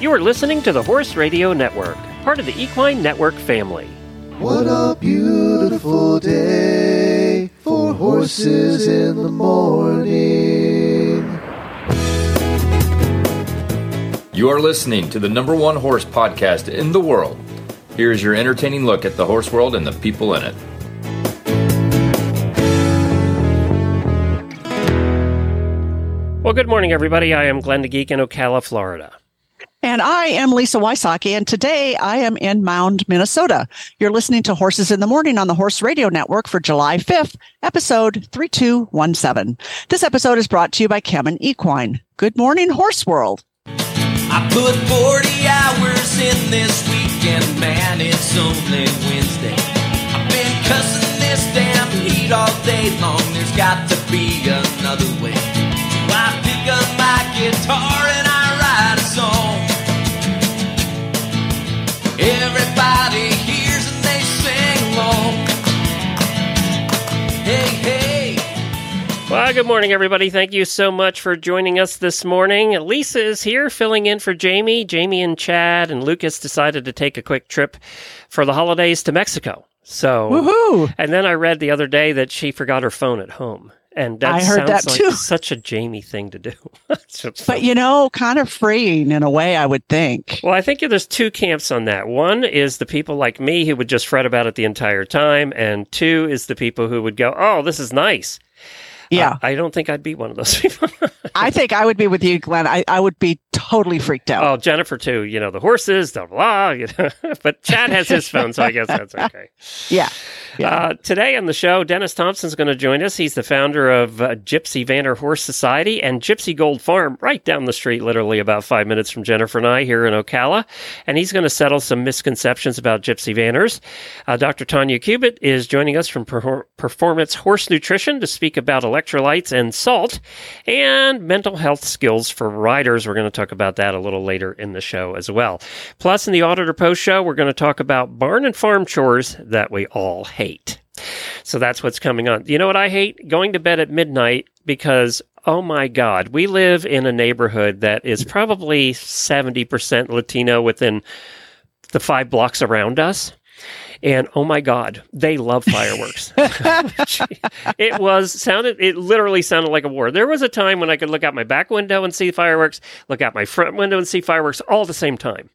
You are listening to the Horse Radio Network, part of the Equine Network family. What a beautiful day for horses in the morning. You are listening to the number one horse podcast in the world. Here's your entertaining look at the horse world and the people in it. Well, good morning, everybody. I am Glenn the Geek in Ocala, Florida. And I am Lisa Wysocky, and today I am in Mound, Minnesota. You're listening to Horses in the Morning on the Horse Radio Network for July 5th, episode 3217. This episode is brought to you by Kemin Equine. Good morning, Horse World. I put 40 hours in this weekend, man, it's only Wednesday. I've been cussing this damn heat all day long, there's got to be another way. So I pick up my guitar Well, good morning, everybody. Thank you so much for joining us this morning. Lisa is here filling in for Jamie. Jamie and Chad and Lucas decided to take a quick trip for the holidays to Mexico. So, Woohoo! and then I read the other day that she forgot her phone at home. And that I heard sounds that like too. such a Jamie thing to do. So- But you know, kind of freeing in a way, I would think. Well, I think there's two camps on that. One is the people like me who would just fret about it the entire time, and two is the people who would go, "Oh, this is nice." Yeah, Uh, I don't think I'd be one of those people. I think I would be with you, Glenn. I, I would be totally freaked out. oh, Jennifer too. You know the horses, blah blah. You know, but Chad has his phone, so I guess that's okay. Yeah. Yeah. Uh, today on the show, Dennis Thompson's going to join us. He's the founder of uh, Gypsy Vanner Horse Society and Gypsy Gold Farm, right down the street, literally about five minutes from Jennifer and I here in Ocala. And he's going to settle some misconceptions about Gypsy Vanners. Uh, Dr. Tanya Cubitt is joining us from Per- Performance Horse Nutrition to speak about electrolytes and salt and mental health skills for riders. We're going to talk about that a little later in the show as well. Plus, in the Auditor Post show, we're going to talk about barn and farm chores that we all hate. So that's what's coming on. You know what I hate? Going to bed at midnight because, oh my God, we live in a neighborhood that is probably 70% Latino within the five blocks around us. And oh my God, they love fireworks. it was sounded, it literally sounded like a war. There was a time when I could look out my back window and see fireworks, look out my front window and see fireworks all at the same time.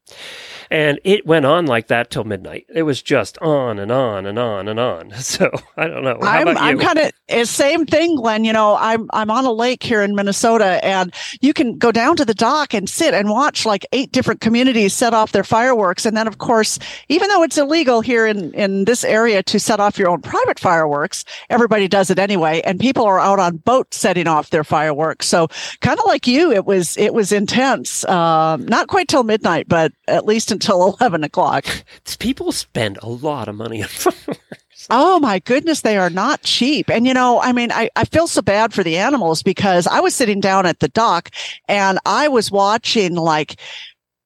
And it went on like that till midnight. It was just on and on and on and on. So I don't know. How I'm, I'm kind of same thing, Glenn. You know, I'm I'm on a lake here in Minnesota, and you can go down to the dock and sit and watch like eight different communities set off their fireworks. And then, of course, even though it's illegal here in in this area to set off your own private fireworks, everybody does it anyway. And people are out on boats setting off their fireworks. So kind of like you, it was it was intense. Um, not quite till midnight, but at least until eleven o'clock. People spend a lot of money on fireworks. Oh my goodness, they are not cheap. And you know, I mean, I, I feel so bad for the animals because I was sitting down at the dock and I was watching like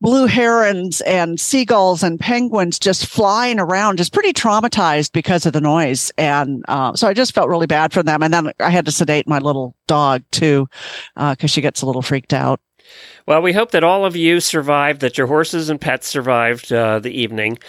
blue herons and seagulls and penguins just flying around, just pretty traumatized because of the noise. And uh, so I just felt really bad for them. And then I had to sedate my little dog too, because she gets a little freaked out. Well, we hope that all of you survived, that your horses and pets survived uh, the evening.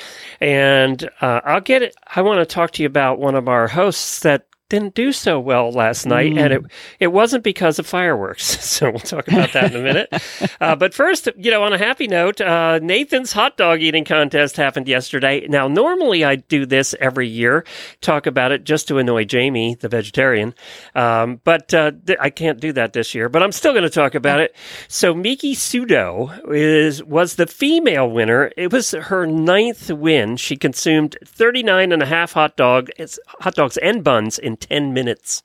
And uh, I'll get it. I want to talk to you about one of our hosts that didn't do so well last night, and it it wasn't because of fireworks. So we'll talk about that in a minute. Uh, but first, you know, on a happy note, uh, Nathan's hot dog eating contest happened yesterday. Now, normally I do this every year, talk about it just to annoy Jamie, the vegetarian, um, but uh, th- I can't do that this year. But I'm still going to talk about it. So Miki Sudo is was the female winner. It was her ninth win. She consumed 39 and a half hot dog hot dogs and buns in 10 minutes.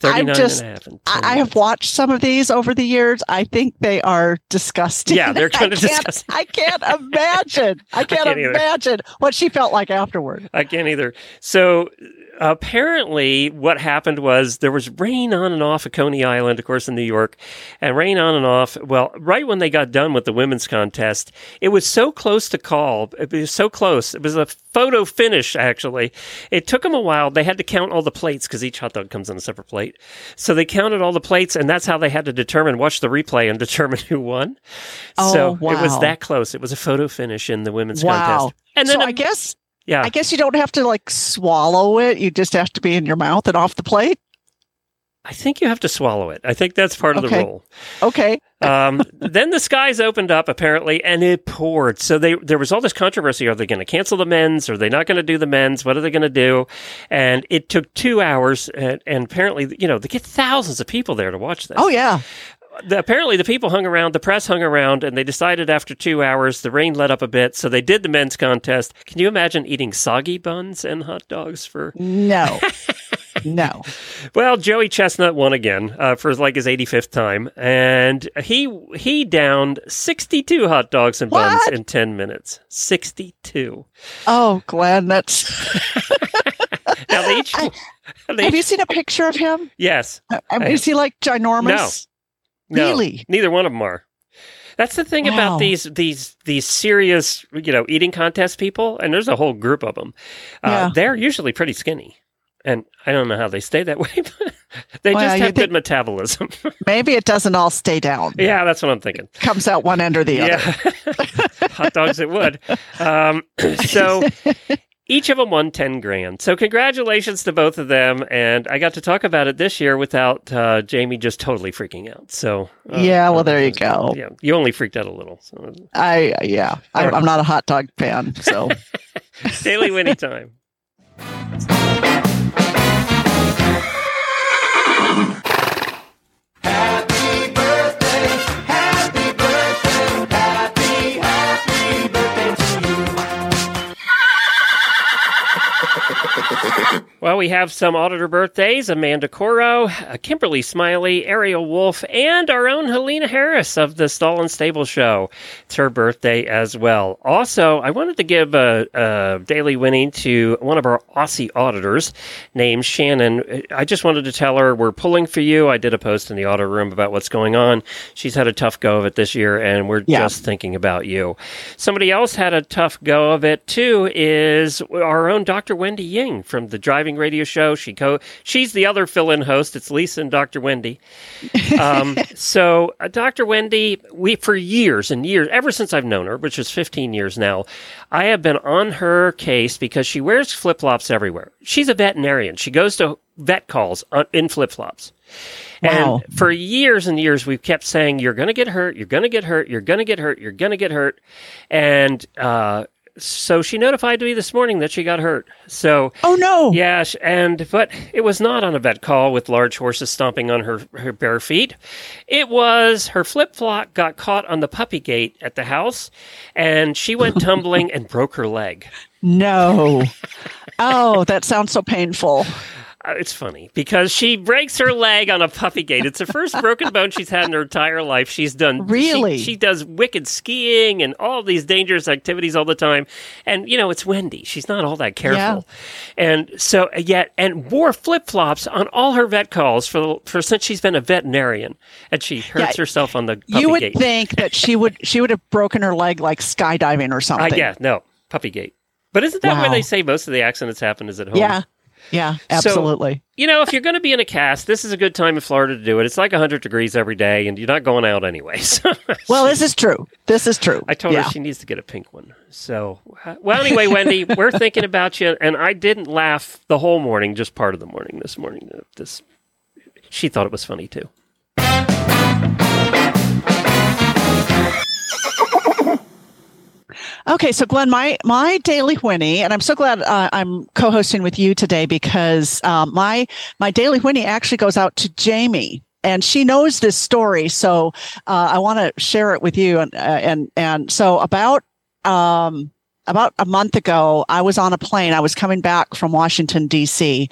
39 I'm just, and a half in 10 I, I have watched some of these over the years. I think they are disgusting. Yeah, they're I can't- disgusting. I can't imagine. I can't, can't either. imagine what she felt like afterward. I can't either. So apparently, what happened was there was rain on and off at Coney Island, of course, in New York, and rain on and off. Well, right when they got done with the women's contest, it was so close to call. It was so close. It was a photo finish, actually. It took them a while. They had to count all the plates because each hot dog comes on a separate plate. So they counted all the plates, and that's how they had to determine, watch the replay and determine who won. Oh, so it was that close. It was a photo finish in the women's Wow. contest. And then so um, I guess yeah, I guess you don't have to like swallow it. You just have to be in your mouth and off the plate. I think you have to swallow it. I think that's part of the rule. Okay. Um, then the skies opened up apparently, and it poured. So they there was all this controversy: are they going to cancel the men's? Are they not going to do the men's? What are they going to do? And it took two hours, and, and apparently, you know, they get thousands of people there to watch this. Oh yeah. The, apparently, the people hung around, the press hung around, and they decided after two hours the rain let up a bit, so they did the men's contest. Can you imagine eating soggy buns and hot dogs for No. no. well, Joey Chestnut won again uh, for like his 85th time, and he he downed 62 hot dogs and buns in 10 minutes. 62. Oh, Glenn, that's. Now they each, I- they Have you seen a picture of him? yes, I mean, is he like ginormous? No, Really? neither one of them are. That's the thing about these these these serious you know eating contest people, and there's a whole group of them. Uh, Yeah. They're usually pretty skinny, and I don't know how they stay that way, but they Well, just have good metabolism. Maybe it doesn't all stay down. yeah, that's what I'm thinking. Comes out one end or the other. Yeah. Hot dogs it would. Um, so each of them won 10 grand. So congratulations to both of them. And I got to talk about it this year without uh, Jamie just totally freaking out. So, uh, Yeah, well, there you go. Yeah, you only freaked out a little. So, I yeah. I, I'm not a hot dog fan, so daily whinny time. Well, we have some auditor birthdays Amanda Coro, uh, Kimberly Smiley, Ariel Wolf, and our own Helena Harris of the Stall and Stable Show. It's her birthday as well. Also, I wanted to give a, a daily whinny to one of our Aussie auditors named Shannon. I just wanted to tell her we're pulling for you. I did a post in the auto room about what's going on. She's had a tough go of it this year, and we're Yeah. just thinking about you. Somebody else had a tough go of it too. Is our own Dr. Wendy Ying from the Driving Radio Show. She co she's the other fill-in host. It's Lisa and Dr. Wendy. Um, so uh, Dr. Wendy, we for years and years, ever since I've known her, which is 15 years now, I have been on her case because she wears flip-flops everywhere. She's a veterinarian. She goes to vet calls in flip-flops. Wow. And for years and years, we've kept saying, you're going to get hurt, you're going to get hurt, you're going to get hurt, you're going to get hurt. And uh, so she notified me this morning that she got hurt. So, Oh no. yeah, and but it was not on a vet call with large horses stomping on her, her bare feet. It was her flip flop got caught on the puppy gate at the house, and she went tumbling and broke her leg. No. Oh, that sounds so painful. Uh, it's funny because she breaks her leg on a puppy gate. It's the first broken bone she's had in her entire life. She's done Really? She, she does wicked skiing and all these dangerous activities all the time. And you know, it's Wendy. She's not all that careful. And so uh, yet and wore flip flops on all her vet calls for for since she's been a veterinarian. And she hurts Yeah, herself on the you would gate. think that she would she would have broken her leg like skydiving or uh, something. yeah, no puppy gate. But isn't that where they say most of the accidents happen? Is at home? Yeah. Yeah, absolutely. You know, if you're going to be in a cast, this is a good time in Florida to do it. It's like 100 degrees every day, and you're not going out anyway. So well, this is true. This is true. I told yeah. her she needs to get a pink one. So, uh, well, anyway, Wendy, we're thinking about you, and I didn't laugh the whole morning, just part of the morning this morning. Uh, This, she thought it was funny too. Okay, so Glenn, my my daily whinny, and I'm so glad uh, I'm co-hosting with you today because um, my my daily whinny actually goes out to Jamie, and she knows this story, so uh, I want to share it with you. And uh, and and so about um, about a month ago, I was on a plane. I was coming back from Washington D.C.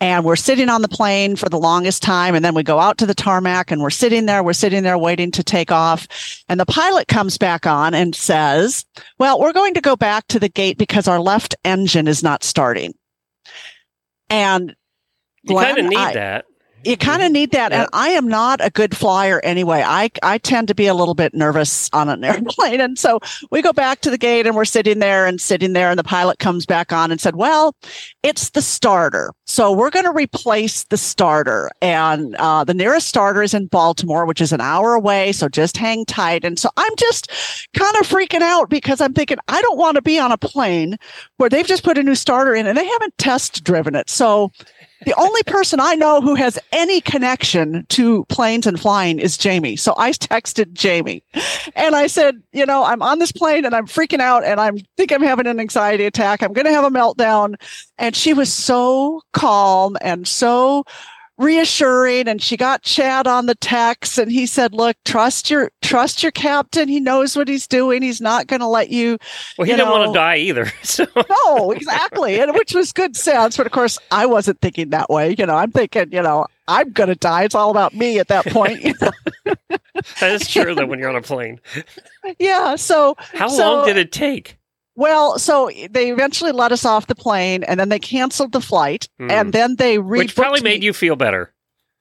and we're sitting on the plane for the longest time, and then we go out to the tarmac, and we're sitting there. We're sitting there waiting to take off, and the pilot comes back on and says, "Well, we're going to go back to the gate because our left engine is not starting." And You kind of need I- that. You kind of mm-hmm. need that. Yeah. And I am not a good flyer anyway. I, I tend to be a little bit nervous on an airplane. And so we go back to the gate and we're sitting there and sitting there. And the pilot comes back on and said, Well, it's the starter. So we're going to replace the starter. And uh, the nearest starter is in Baltimore, which is an hour away. So just hang tight. And so I'm just kind of freaking out because I'm thinking, I don't want to be on a plane where they've just put a new starter in and they haven't test driven it. So the only person I know who has any connection to planes and flying is Jamie. So I texted Jamie and I said, you know, I'm on this plane and I'm freaking out and I think I'm having an anxiety attack. I'm going to have a meltdown. And she was so calm and so reassuring and she got Chad on the text and he said, look, trust your trust your captain. He knows what he's doing. He's not going to let you Well, he you didn't want to die either. So no, exactly. And which was good sense. But of course, I wasn't thinking that way. You know, I'm thinking, you know, I'm going to die. It's all about me at that point. you know? that is true that when you're on a plane. yeah. So, How So- long did it take? Well, so they eventually let us off the plane and then they canceled the flight Hmm. and then they rebooked Which probably me- made you feel better.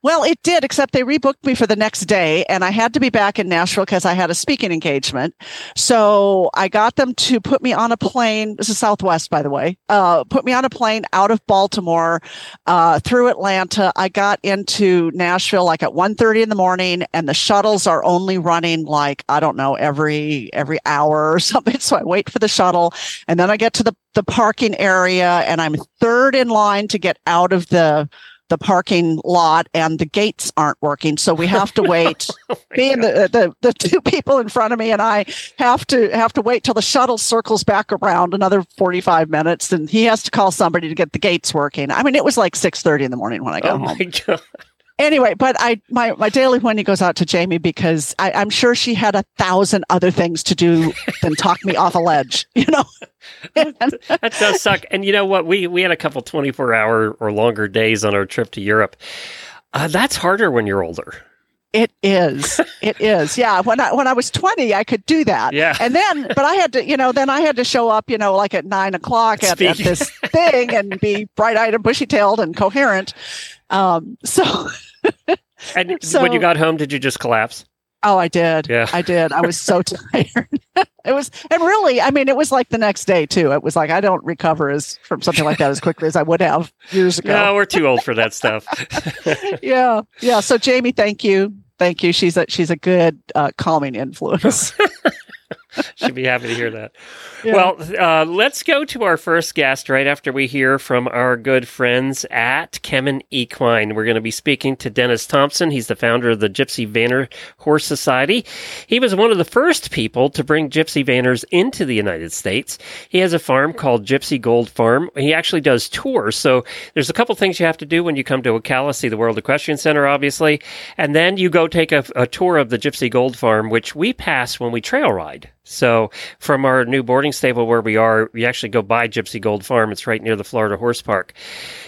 Well, it did, except they rebooked me for the next day, and I had to be back in Nashville because I had a speaking engagement. So I got them to put me on a plane. This is Southwest, by the way. Uh, put me on a plane out of Baltimore uh, through Atlanta. I got into Nashville like at 1.30 in the morning, and the shuttles are only running like I don't know every every hour or something. So I wait for the shuttle, and then I get to the the parking area, and I'm third in line to get out of the the parking lot and the gates aren't working. So we have to wait. Oh me and the, the the two people in front of me and i have to have to wait till the shuttle circles back around another 45 minutes and he has to call somebody to get the gates working. I mean it was like 6.30 in the morning when i got Oh home. God! Anyway but i my my daily whinny goes out to jamie because I, i'm sure she had a thousand other things to do than talk me off a ledge you know That does suck. And you know what? We we had a couple 24 hour or longer days on our trip to Europe. Uh, that's harder when you're older. It is. It is. Yeah. When I when I was twenty, I could do that. Yeah. And then, but I had to, you know, then I had to show up, you know, like at nine o'clock at, at this thing and be bright eyed and bushy tailed and coherent. Um. So, And So- when you got home, did you just collapse? oh, I did. Yeah. I did. I was so tired. it was, and really, I mean, it was like the next day too. It was like I don't recover as from something like that as quickly as I would have years ago. No, we're too old for that stuff. yeah. Yeah. So, Jamie, thank you. Thank you. She's a she's a good uh, calming influence. Should be happy to hear that. Yeah. Well, uh, let's go to our first guest right after we hear from our good friends at Kemin Equine. We're going to be speaking to Dennis Thompson. He's the founder of the Gypsy Vanner Horse Society. He was one of the first people to bring Gypsy Vanners into the United States. He has a farm called Gypsy Gold Farm. He actually does tours. So there's a couple things you have to do when you come to Ocala, see the World Equestrian Center, obviously, and then you go take a, a tour of the Gypsy Gold Farm, which we pass when we trail ride. So from our new boarding stable where we are, we actually go by Gypsy Gold Farm. It's right near the Florida Horse Park.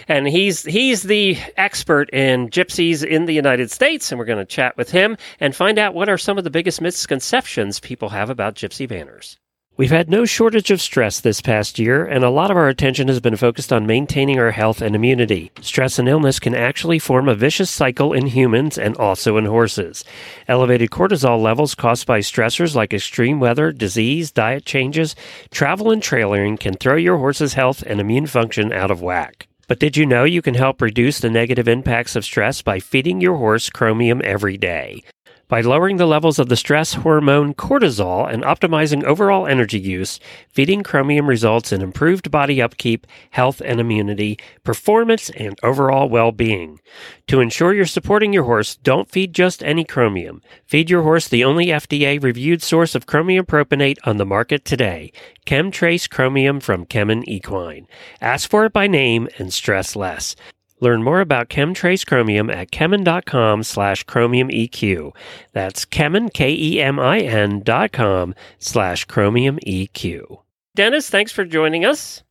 And he's he's the expert in gypsies in the United States, and we're going to chat with him and find out what are some of the biggest misconceptions people have about gypsy vanners. We've had no shortage of stress this past year, and a lot of our attention has been focused on maintaining our health and immunity. Stress and illness can actually form a vicious cycle in humans and also in horses. Elevated cortisol levels caused by stressors like extreme weather, disease, diet changes, travel, and trailering can throw your horse's health and immune function out of whack. But did you know you can help reduce the negative impacts of stress by feeding your horse chromium every day? By lowering the levels of the stress hormone cortisol and optimizing overall energy use, feeding chromium results in improved body upkeep, health and immunity, performance, and overall well being. To ensure you're supporting your horse, don't feed just any chromium. Feed your horse the only FDA reviewed source of chromium propionate on the market today KemTRACE Chromium from Kemin Equine. Ask for it by name and stress less. Learn more about KemTRACE Chromium at kemin.com slash chromium EQ. That's chemin, K-E-M-I-N dot com slash chromium EQ. Dennis, thanks for joining us.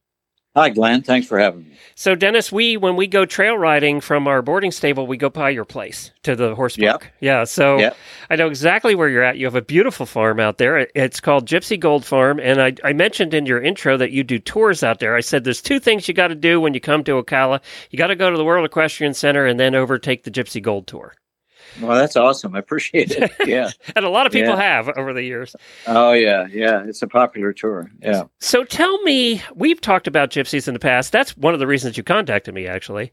Hi, Glenn. Thanks for having me. So, Dennis, we when we go trail riding from our boarding stable, we go by your place to the horse Yep. park. Yeah. So Yep. I know exactly where you're at. You have a beautiful farm out there. It's called Gypsy Gold Farm, and I, I mentioned in your intro that you do tours out there. I said there's two things you got to do when you come to Ocala. You got to go to the World Equestrian Center and then overtake the Gypsy Gold Tour. Well, that's awesome. I appreciate it. Yeah. And a lot of people Yeah. have over the years. oh, yeah. Yeah. It's a popular tour. Yeah. So tell me, we've talked about gypsies in the past. That's one of the reasons you contacted me, actually.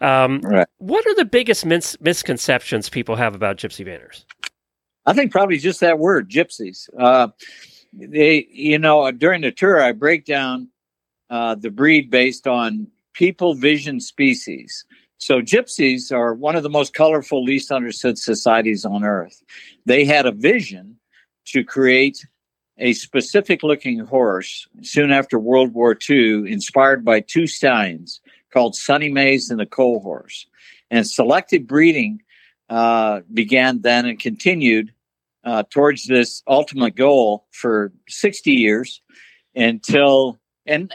Um, Right. What are the biggest mis- misconceptions people have about gypsy vanners? I think probably just that word, gypsies. Uh, they, you know, during the tour, I break down uh, the breed based on people vision species. So gypsies are one of the most colorful, least understood societies on earth. They had a vision to create a specific looking horse soon after World War II, inspired by two stallions called Sonny Mays and the Coal Horse. And selective breeding uh, began then and continued uh, towards this ultimate goal for 60 years until, and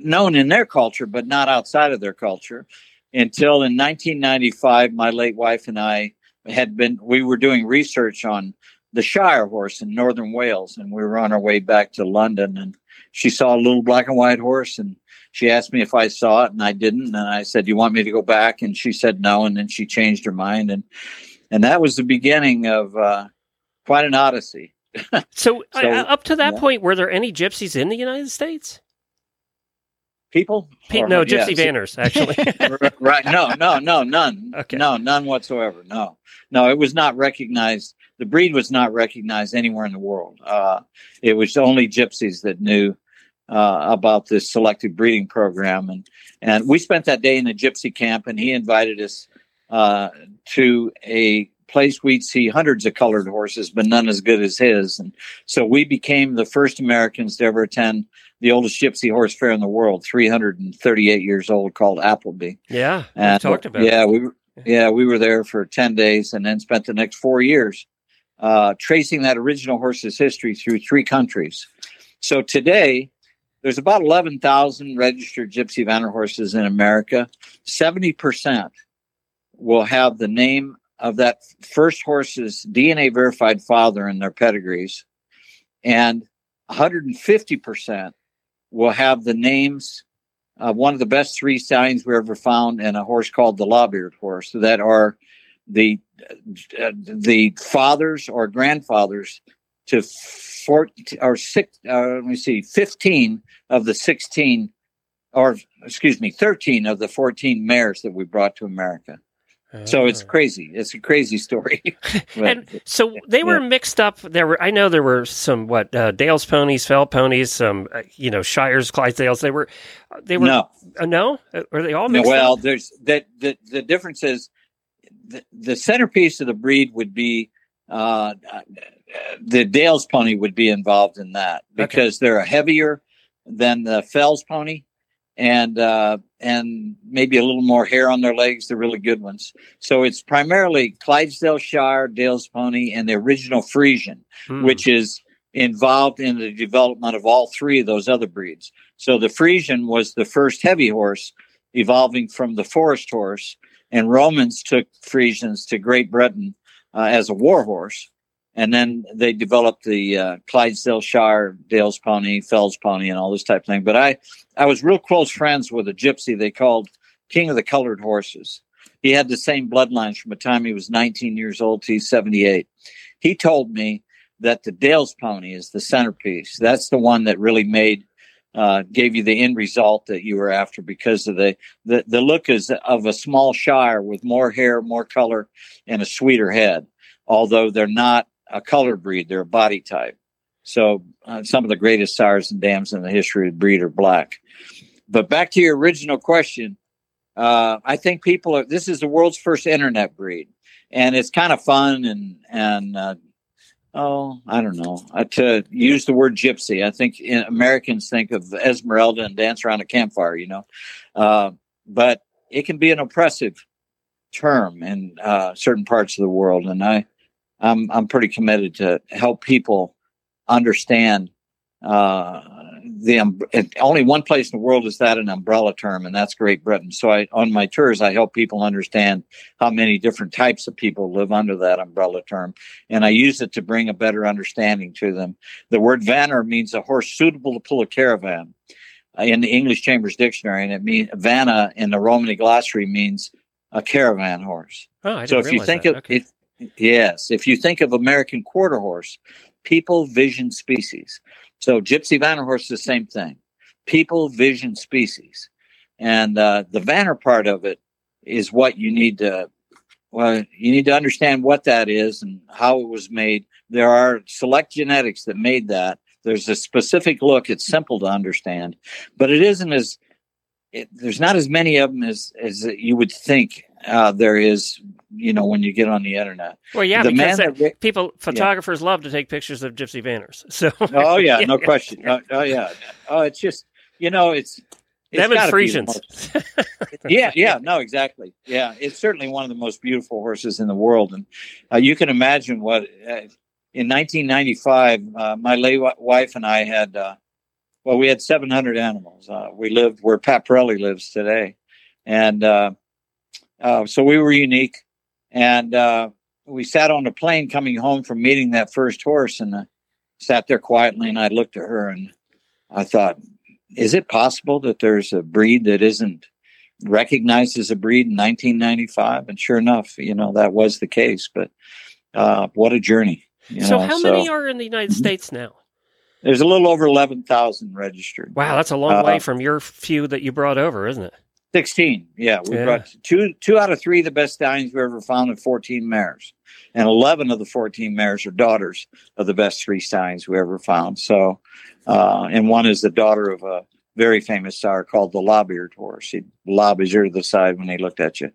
known in their culture, but not outside of their culture, until in 1995, my late wife and I had been, we were doing research on the Shire horse in northern Wales, and we were on our way back to London, and she saw a little black and white horse, and she asked me if I saw it, and I didn't, and I said, "You want me to go back?" And she said no, and then she changed her mind, and and that was the beginning of uh, quite an odyssey. So, uh, up to that yeah. point, were there any gypsies in the United States? People? Pe- Or- no, gypsy so- vanners, actually. right. No, no, no, none. Okay. No, none whatsoever. No, no, it was not recognized. The breed was not recognized anywhere in the world. Uh, it was only gypsies that knew uh, about this selective breeding program. And, and we spent that day in a gypsy camp, and he invited us uh, to a place we'd see hundreds of colored horses, but none as good as his. And so we became the first Americans to ever attend the oldest gypsy horse fair in the world, 338 years old, called Appleby. yeah, And talked about it. yeah, we were yeah we were there for 10 days and then spent the next four years uh, tracing that original horse's history through three countries. So today, there's about 11,000 registered Gypsy Vanner horses in America. 70% will have the name of that first horse's DNA verified father in their pedigrees, and 150% will have the names of one of the best three stallions we ever found and a horse called the lob-eared horse that are the uh, the fathers or grandfathers to four or six uh, let me see 15 of the 16 or excuse me 13 of the 14 mares that we brought to america so it's Ah. crazy it's a crazy story But- and so they were mixed up. There were, I know, there were some what uh, Dale's ponies, Fell ponies, some uh, you know Shires, Clydesdales. They were, they were no uh, no, Uh, were they all No, mixed well, up? there's that the, the difference is the, the centerpiece of the breed would be uh, the Dale's pony would be involved in that because they're heavier than the Fells pony and uh, and maybe a little more hair on their legs. They're really good ones. So it's primarily Clydesdale Shire, Dale's pony, and the original Friesian Hmm. which is involved in the development of all three of those other breeds. So the Friesian was the first heavy horse evolving from the forest horse, and Romans took Friesians to Great Britain uh, as a war horse. And then they developed the uh, Clydesdale Shire, Dale's Pony, Fells Pony, and all this type of thing. But I, I was real close friends with a gypsy they called King of the Colored Horses. He had the same bloodlines from the time he was 19 years old to 78. He told me that the Dale's pony is the centerpiece. That's the one that really made uh, gave you the end result that you were after because of the, the the look is of a small shire with more hair, more color, and a sweeter head. Although they're not a color breed, they're a body type. So uh, some of the greatest sires and dams in the history of the breed are black. But back to your original question, uh, I think people are. This is the world's first internet breed, and it's kind of fun and and uh, oh, I don't know. Uh, to use the word gypsy, I think in, Americans think of Esmeralda and dance around a campfire, you know. Uh, but it can be an oppressive term in uh, certain parts of the world, and I, I'm I'm pretty committed to help people understand uh, the um, only one place in the world is that an umbrella term, and that's Great Britain. So I on my tours I help people understand how many different types of people live under that umbrella term, and I use it to bring a better understanding to them. The word vanner means a horse suitable to pull a caravan uh, in the English Chambers Dictionary, and it means vanna in the Romany glossary means a caravan horse. Oh, I didn't So if you think that. of okay. if, yes, if you think of American quarter horse, people vision species. So Gypsy Vanner horse is the same thing. People vision species, and uh, the Vanner part of it is what you need to. Well, you need to understand what that is and how it was made. There are select genetics that made that. There's a specific look. It's simple to understand, but it isn't as. It, there's not as many of them as as you would think uh, there is. You know, when you get on the internet. well, yeah, the because man that- that- people, photographers love to take pictures of gypsy vanners. So, Oh yeah, no question. Oh, oh yeah. Oh, it's just you know, it's, it's them and gotta be the Friesians. yeah, yeah, no, exactly. Yeah, it's certainly one of the most beautiful horses in the world, and uh, you can imagine what uh, in 1995, uh, my late wi- wife and I had. Uh, well, we had 700 animals. Uh, we lived where Pat Parelli lives today, and uh, so we were unique. And uh, we sat on a plane coming home from meeting that first horse, and uh, sat there quietly. And I looked at her, and I thought, is it possible that there's a breed that isn't recognized as a breed in 1995? And sure enough, you know that was the case. But uh, what a journey! you so, know, how so many are in the United Mhm. States now? There's a little over 11,000 registered. Wow, that's a long Uh, way from your few that you brought over, isn't it? 16. Yeah, we Yeah. brought two two out of three of the best stallions we ever found and 14 mares. And 11 of the 14 mares are daughters of the best three stallions we ever found. So, uh, and one is the daughter of a very famous sire called the lob-eared horse. He'd lob his ear to the side when he looked at you.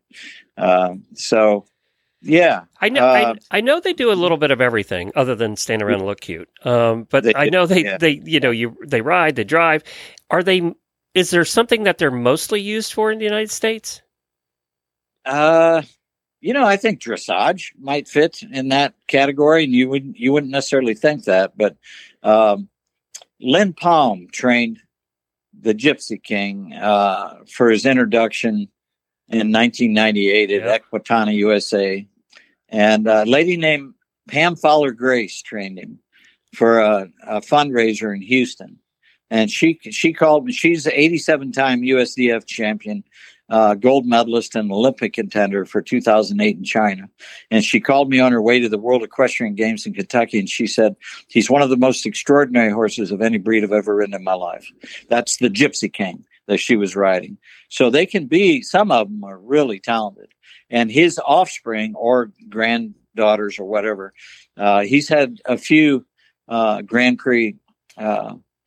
Um, so, yeah. I know, Uh, I, I know they do a little bit of everything other than stand around and look cute. Um, but They I know they, yeah. they, you know, you they ride, they drive. Are they? Is there something that they're mostly used for in the United States? Uh, you know, I think dressage might fit in that category, and you wouldn't you wouldn't necessarily think that, but um, Lynn Palm trained the Gypsy King uh, for his introduction in 1998 Yeah. at Equitana, USA, and a lady named Pam Fowler Grace trained him for a, a fundraiser in Houston, and she she called me. She's the 87 time USDF champion uh, gold medalist and Olympic contender for 2008 in China. And she called me on her way to the World Equestrian Games in Kentucky, and she said, He's one of the most extraordinary horses of any breed I've ever ridden in my life. That's the Gypsy King that she was riding. So they can be, some of them are really talented. And his offspring or granddaughters or whatever, uh, he's had a few uh, Grand Prix,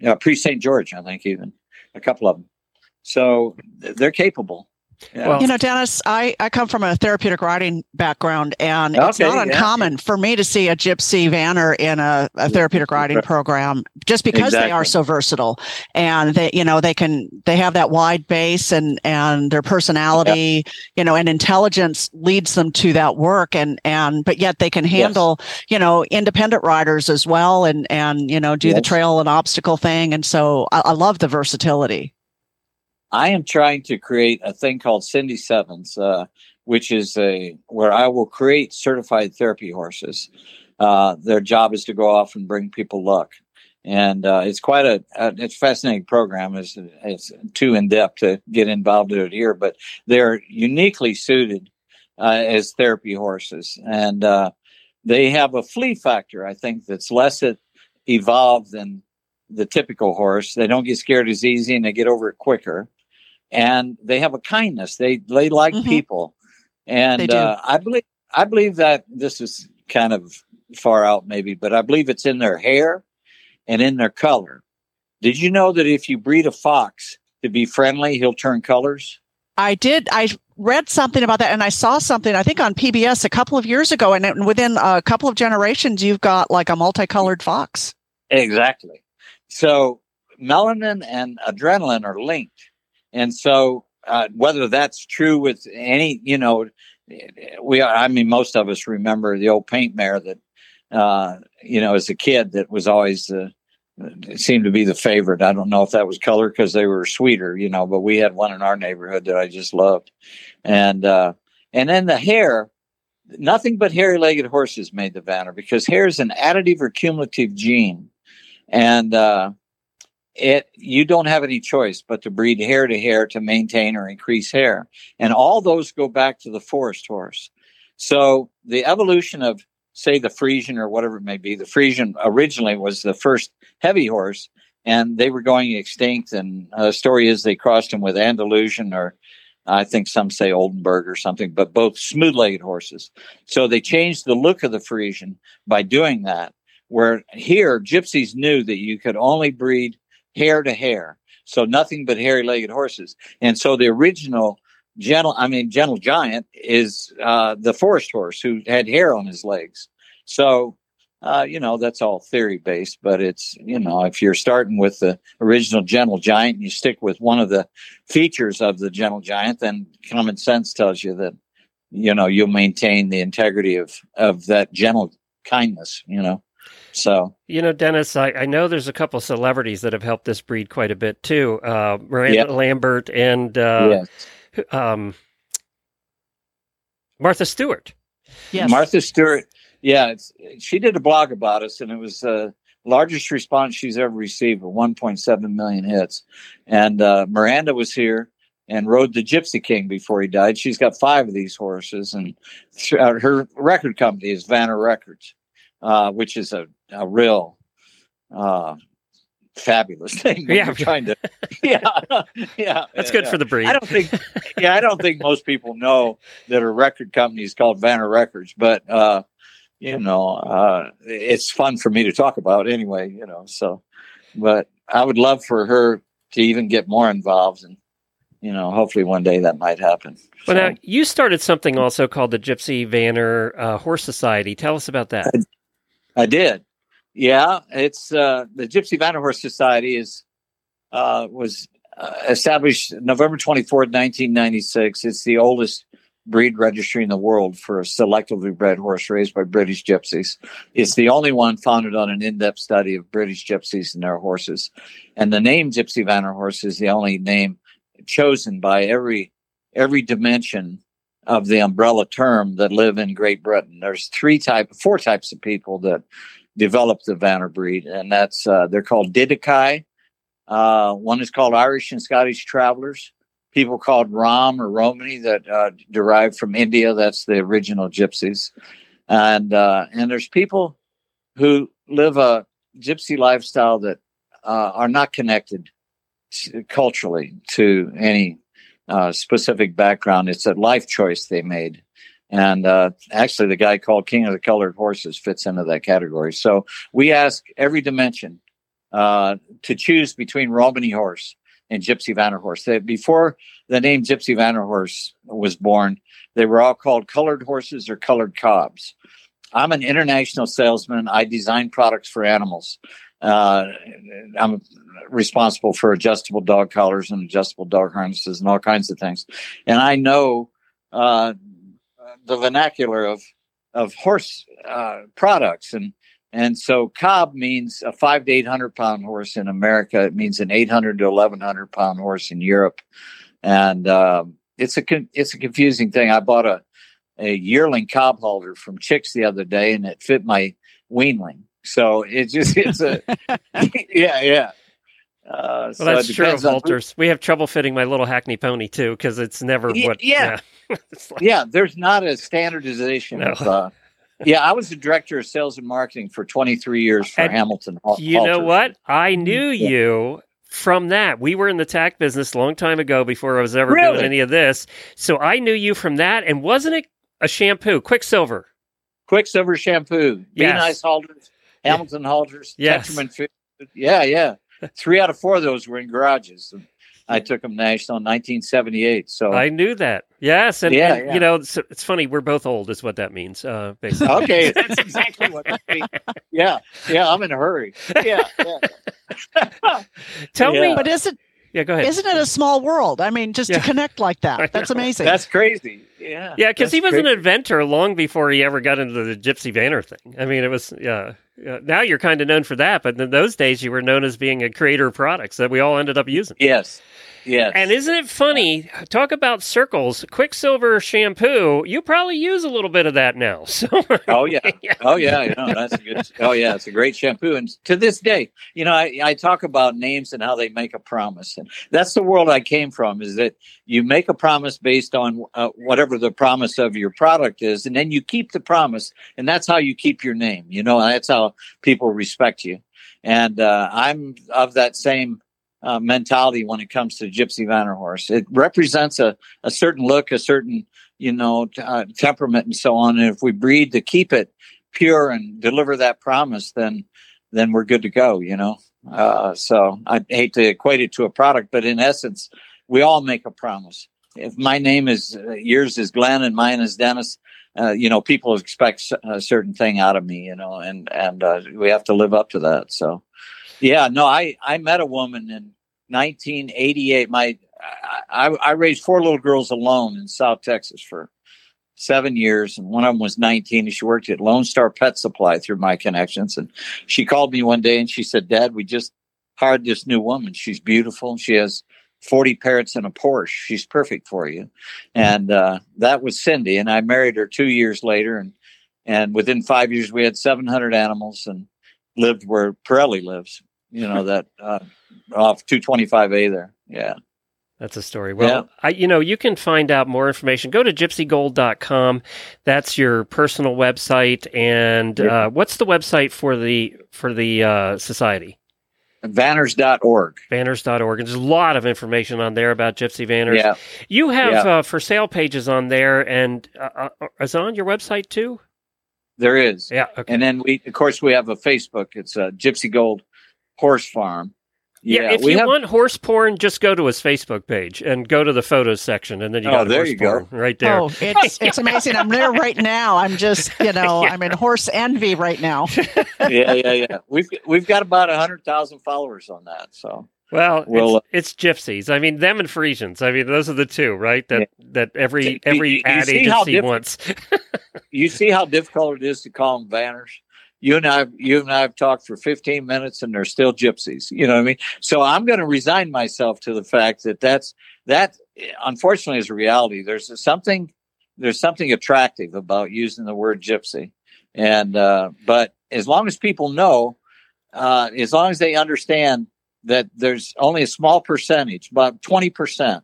uh, Prix St. George, I think, even a couple of them. So they're capable. Yeah. Well- You know, Dennis, I, I come from a therapeutic riding background, and it's Okay, not yeah. uncommon for me to see a gypsy vanner in a, a therapeutic riding program just because they are so versatile and they, you know, they can, they have that wide base and, and their personality, you know, and intelligence leads them to that work. And, and, but yet they can handle, you know, independent riders as well and, and, you know, do the trail and obstacle thing. And so I, I love the versatility. I am trying to create a thing called Cindy Sevens, uh, which is a where I will create certified therapy horses. Uh, their job is to go off and bring people luck, and uh, it's quite a, a it's a fascinating program. It's, it's too in depth to get involved in it here, but they're uniquely suited uh, as therapy horses, and uh, they have a flee factor. I think that's less evolved than the typical horse. They don't get scared as easy, and they get over it quicker and they have a kindness. They they like Mhm. people, and uh, I believe I believe that this is kind of far out maybe, but I believe it's in their hair and in their color. Did you know that if you breed a fox to be friendly, he'll turn colors? I did. I read something about that, and I saw something. I think on PBS a couple of years ago, and within a couple of generations, you've got like a multicolored fox. Exactly. So melanin and adrenaline are linked. And so uh, whether that's true with any, you know, we, I mean, most of us remember the old paint mare that, uh, you know, as a kid that was always the, seemed to be the favorite. I don't know if that was color because they were sweeter, you know, but we had one in our neighborhood that I just loved. And, uh, and then the hair, nothing but hairy legged horses made the Vanner because hair is an additive or cumulative gene. And, uh, it you don't have any choice but to breed hair to hair to maintain or increase hair and all those go back to the forest horse so the evolution of say the Friesian or whatever it may be. The Friesian originally was the first heavy horse, and they were going extinct. And uh, the story is they crossed them with Andalusian or I think some say Oldenburg or something, but both smooth-legged horses. So they changed the look of the Friesian by doing that. Where here, gypsies knew that you could only breed hair to hair, so nothing but hairy-legged horses. And so the original gentle i mean gentle giant is uh, the forest horse who had hair on his legs. So uh, you know that's all theory based but it's you know if you're starting with the original gentle giant and you stick with one of the features of the gentle giant then common sense tells you that you know you'll maintain the integrity of of that gentle kindness you know so you know, Dennis, I, I know there's a couple celebrities that have helped this breed quite a bit too. Uh, Miranda yep. Lambert and uh, yes um, Martha Stewart. Yes. Martha Stewart. Yeah, she did a blog about us, and it was the largest response she's ever received with 1.7 million hits. And uh, Miranda was here and rode the Gypsy King before he died. She's got five of these horses, and uh, her record company is Vanner Records, uh, which is a, a real uh, fabulous thing. Yeah, trying to. Yeah, yeah. That's good yeah. for the breed. I don't think. Yeah, I don't think most people know that a record company is called Vanner Records, but uh, you know, uh, it's fun for me to talk about anyway. You know, so, but I would love for her to even get more involved and. You know, hopefully one day that might happen. Well, so. now you started something also called the Gypsy Vanner uh, Horse Society. Tell us about that. I, I did. Yeah, it's uh, the Gypsy Vanner Horse Society is uh, was uh, established November twenty fourth, nineteen ninety six. It's the oldest breed registry in the world for a selectively bred horse raised by British gypsies. It's the only one founded on an in-depth study of British gypsies and their horses. And the name Gypsy Vanner Horse is the only name chosen by every every dimension of the umbrella term that live in Great Britain. There's three type, four types of people that developed the Vanner breed, and that's uh, they're called Didakai. Uh, one is called Irish and Scottish travelers. People called Rom or Romany that uh, derived from India. That's the original Gypsies, and uh, and there's people who live a Gypsy lifestyle that uh, are not connected culturally to any uh, specific background. It's a life choice they made. And uh, actually, the guy called King of the Colored Horses fits into that category. So we ask every dimension uh, to choose between Romany horse and Gypsy Vanner horse. They, before the name Gypsy Vanner horse was born, they were all called colored horses or colored cobs. I'm an international salesman. I design products for animals. Uh, I'm responsible for adjustable dog collars and adjustable dog harnesses and all kinds of things. And I know uh, the vernacular of of horse uh, products and and so cob means a five to eight hundred pound horse in America. It means an eight hundred to eleven hundred pound horse in Europe, and um, it's a it's a confusing thing. I bought a a yearling cob halter from Chicks the other day, and it fit my weanling. So it just it's a yeah yeah. Uh, well, so that's true of halters. We have trouble fitting my little Hackney pony too because it's never what. Yeah. like, yeah. There's not a standardization no. of. Uh, yeah, I was the director of sales and marketing for 23 years for and Hamilton. You know what? I knew yeah. you from that. We were in the tack business a long time ago before I was ever really? doing any of this. So I knew you from that. And wasn't it a shampoo, Quicksilver? Quicksilver shampoo. Be nice halters, Hamilton yeah. halters, yes. Yeah, yeah three out of four of those were in garages. I took them national in 1978. So I knew that. Yes, and, yeah, and, yeah. you know, it's, it's, funny. We're both old, is what that means. Uh, basically. okay, that's exactly what I mean. Yeah, yeah, I'm in a hurry. Yeah. yeah. Tell yeah. me, but is it? Yeah, go ahead. Isn't it a small world? I mean, just to connect like that. That's amazing. That's crazy. Yeah. Yeah, because he was crazy. an inventor long before he ever got into the Gypsy Vanner thing. I mean, it was yeah. Uh, now you're kind of known for that, but in those days you were known as being a creator of products that we all ended up using. Yes. Yes. And isn't it funny? Talk about circles, Quicksilver shampoo. You probably use a little bit of that now. So, oh yeah, oh yeah, you that's a good. Oh yeah, it's a great shampoo. And to this day, you know, I, I talk about names and how they make a promise, and that's the world I came from. Is that you make a promise based on uh, whatever the promise of your product is, and then you keep the promise, and that's how you keep your name. You know, that's how people respect you. And uh, I'm of that same uh, mentality when it comes to Gypsy Vanner Horse. It represents a, a certain look, a certain you know uh, temperament, and so on. And if we breed to keep it pure and deliver that promise, then then we're good to go. You know. Uh, so I hate to equate it to a product, but in essence, we all make a promise. If my name is uh, yours is Glenn and mine is Dennis, uh, you know, people expect a certain thing out of me, you know, and and uh, we have to live up to that. So, yeah, no, I I met a woman in 1988. My I, I raised four little girls alone in South Texas for seven years, and one of them was 19. And she worked at Lone Star Pet Supply through my connections. And she called me one day and she said, "Dad, we just hired this new woman. She's beautiful. She has 40 parrots and a Porsche. She's perfect for you." And uh, that was Cindy. And I married her two years later, and and within five years we had 700 animals and lived where Parelli lives. You know that. Uh, off 225A there. Yeah. That's a story. Well, yeah. I, you know, you can find out more information. Go to gypsygold.com. That's your personal website. And yeah. uh, what's the website for the for the uh, society? Vanners.org. Vanners.org. And there's a lot of information on there about Gypsy Vanners. Yeah. You have yeah. uh, for sale pages on there, and uh, uh, is on your website too? There is. Yeah. Okay. And then we, of course, we have a Facebook. It's a Gypsy Gold Horse Farm. Yeah, yeah if you have... want horse porn, just go to his Facebook page and go to the photos section, and then you oh, got there horse you porn go. right there. Oh, it's it's amazing. I'm there right now. I'm just you know yeah. I'm in horse envy right now. yeah, yeah, yeah. We've we've got about a hundred thousand followers on that. So well, well it's, it's, gypsies. I mean, them and Friesians. I mean, those are the two, right? That yeah. that every every you, you ad agency wants. you see how difficult it is to call them Vanners you and I, you and I have talked for 15 minutes and they're still gypsies. You know what I mean? So I'm going to resign myself to the fact that that's, that unfortunately is a reality. There's something, there's something attractive about using the word gypsy. And, uh, but as long as people know, uh, as long as they understand that there's only a small percentage, about 20%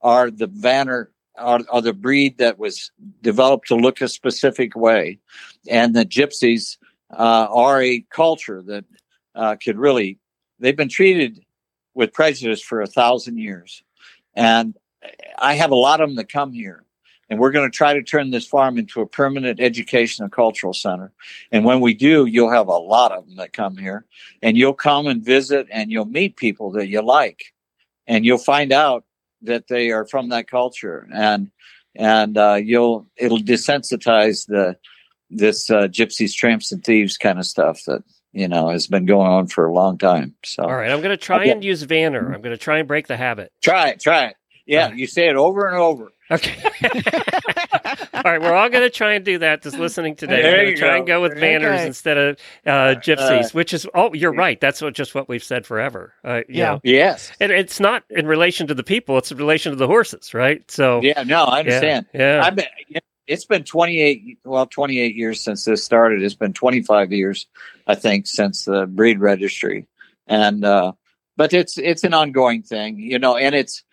are the Vanner are, are, the breed that was developed to look a specific way. And the gypsies uh, are a culture that uh, could really, they've been treated with prejudice for a thousand years. And I have a lot of them that come here. And we're going to try to turn this farm into a permanent education and cultural center. And when we do, you'll have a lot of them that come here. And you'll come and visit and you'll meet people that you like. And you'll find out that they are from that culture. And and uh, you'll it'll desensitize the this uh, gypsies, tramps, and thieves kind of stuff that you know has been going on for a long time. So, all right, I'm going to try and use Vanner. I'm going to try and break the habit. Try it, try it. Yeah, you say it over and over. Okay. all right, we're all going to try and do that. Just listening today, there we're going to try go. and go with Vanners okay. instead of uh, gypsies, uh, which is oh, you're right. That's what, just what we've said forever. Uh, yeah. Know. Yes. And it's not in relation to the people; it's in relation to the horses, right? So. Yeah. No, I understand. Yeah. yeah. I've been, it's been 28 well 28 years since this started it's been 25 years i think since the breed registry and uh but it's it's an ongoing thing you know and it's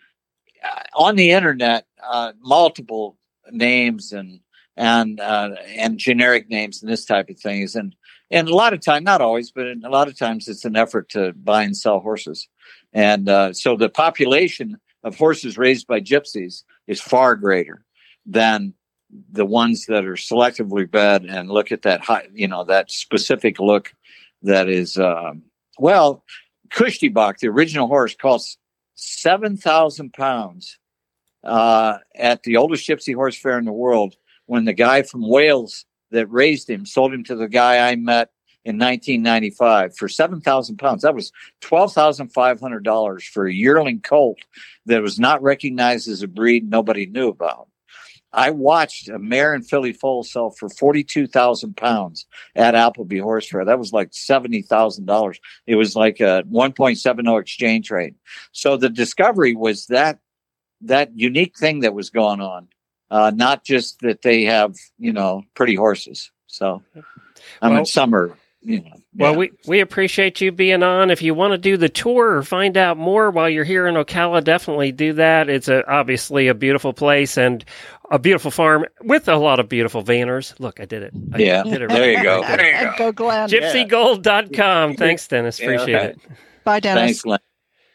on the internet uh multiple names and and uh and generic names and this type of things. And and a lot of time not always but a lot of times it's an effort to buy and sell horses. And uh so the population of horses raised by gypsies is far greater than the ones that are selectively bred and look at that high, you know, that specific look that is, um, well, Cushti Bok, the original horse, costs 7,000 pounds uh, at the oldest gypsy horse fair in the world when the guy from Wales that raised him sold him to the guy I met in 1995 for 7,000 pounds. That was $12,500 for a yearling colt that was not recognized as a breed nobody knew about. I watched a mare and filly foal sell for forty two thousand pounds at Appleby Horse Fair. That was like seventy thousand dollars. It was like a one point seven zero exchange rate. So the discovery was that that unique thing that was going on, uh, not just that they have you know pretty horses. So I Well- mean, summer. you know. Well, yeah. we, we appreciate you being on. If you want to do the tour or find out more while you're here in Ocala, definitely do that. It's a, obviously a beautiful place and a beautiful farm with a lot of beautiful vanners. Look, I did it. I Yeah, did it there right. you go. I did it. There you go. go Glenn. GypsyGold.com. Thanks, Dennis. Yeah, Appreciate it. Bye, Dennis. Thanks, Glenn.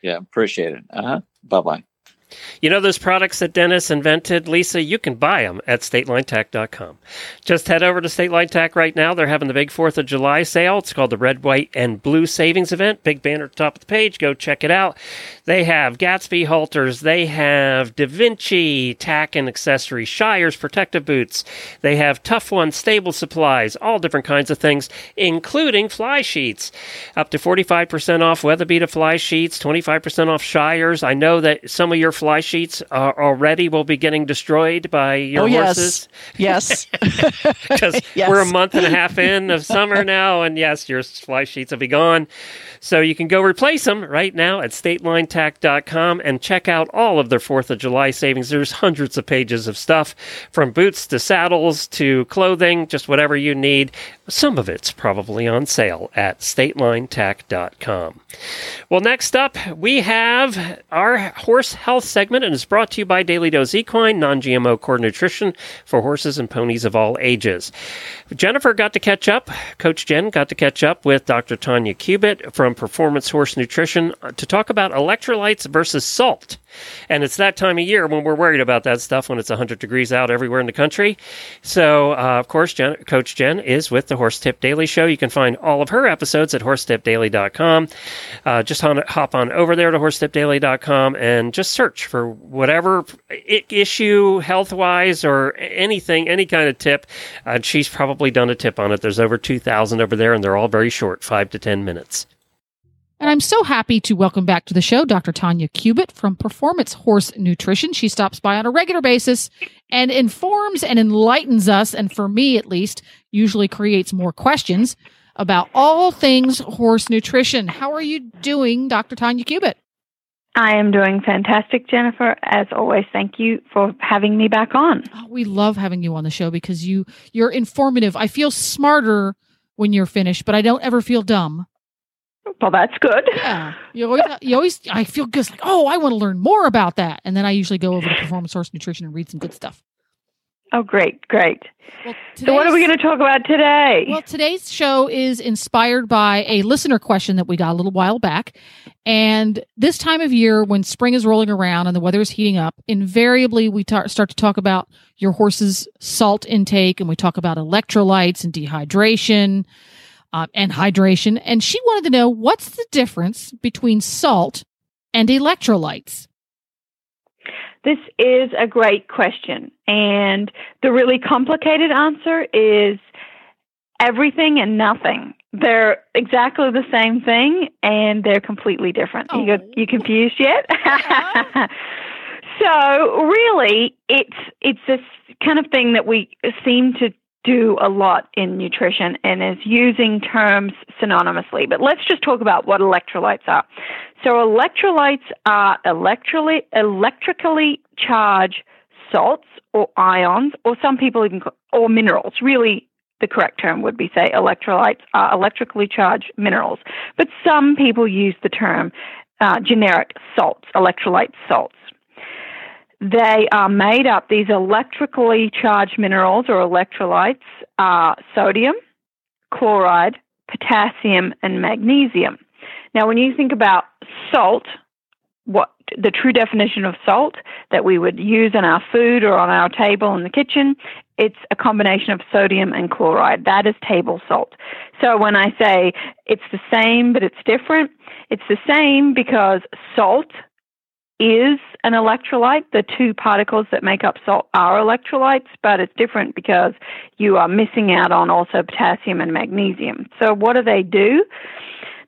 Yeah, appreciate it. Uh huh. Bye bye. You know those products that Dennis invented, Lisa? You can buy them at statelinetack.com. Just head over to State Line Tack right now. They're having the big 4th of July sale. It's called the Red, White, and Blue Savings Event. Big banner at the top of the page. Go check it out. They have Gatsby halters. They have Da Vinci tack and accessories, Shires protective boots. They have Tough One stable supplies, all different kinds of things, including fly sheets. Up to 45% off WeatherBeeta fly sheets, 25% off Shires. I know that some of your fly sheets are already will be getting destroyed by your oh, horses yes. Yes. because Yes. we're a month and a half in of summer now, and yes, your fly sheets will be gone. So you can go replace them right now at statelinetack.com and check out all of their 4th of July savings. There's hundreds of pages of stuff from boots to saddles to clothing, just whatever you need. Some of it's probably on sale at statelinetack.com. Well, next up, we have our horse health segment, and it's brought to you by Daily Dose Equine, non GMO core nutrition for horses and ponies of all ages. Jennifer got to catch up, Coach Jenn got to catch up with Dr. Tania Cubitt from Performance Horse Nutrition to talk about electrolytes versus salt. And it's that time of year when we're worried about that stuff when it's 100 degrees out everywhere in the country. So, uh, of course, Jenn, Coach Jenn is with the Horse Tip Daily Show. You can find all of her episodes at horsetipdaily.com. Uh, just on, hop on over there to horsetipdaily.com and just search for whatever issue, health wise, or anything, any kind of tip. Uh, she's probably done a tip on it. There's over 2,000 over there, and they're all very short, five to 10 minutes. And I'm so happy to welcome back to the show Dr. Tania Cubitt from Performance Horse Nutrition. She stops by on a regular basis and informs and enlightens us, and for me at least, usually creates more questions about all things horse nutrition. How are you doing, Dr. Tania Cubitt? I am doing fantastic, Jennifer. As always, thank you for having me back on. Oh, we love having you on the show because you you're informative. I feel smarter when you're finished, but I don't ever feel dumb. Well, that's good. Yeah, you always, you always I feel good. It's like, oh, I want to learn more about that, and then I usually go over to Performance Horse Nutrition and read some good stuff. Oh, great, great. Well, So, what are we going to talk about today? Well, today's show is inspired by a listener question that we got a little while back. And this time of year, when spring is rolling around and the weather is heating up, invariably we ta- start to talk about your horse's salt intake and we talk about electrolytes and dehydration uh, and hydration. And she wanted to know what's the difference between salt and electrolytes? This is a great question. And the really complicated answer is everything and nothing. They're exactly the same thing and they're completely different. You, got, Oh. you confused yet? Yeah. so really it's it's this kind of thing that we seem to do a lot in nutrition and is using terms synonymously. But let's just talk about what electrolytes are. So electrolytes are electroly, electrically charged salts or ions, or some people even or minerals. Really, the correct term would be say electrolytes are electrically charged minerals. But some people use the term uh, generic salts, electrolyte salts. They are made up, these electrically charged minerals or electrolytes are sodium, chloride, potassium, and magnesium. Now, when you think about salt, what the true definition of salt that we would use in our food or on our table in the kitchen, it's a combination of sodium and chloride. That is table salt. So when I say it's the same but it's different, it's the same because salt is an electrolyte. The two particles that make up salt are electrolytes, but it's different because you are missing out on also potassium and magnesium. So what do they do?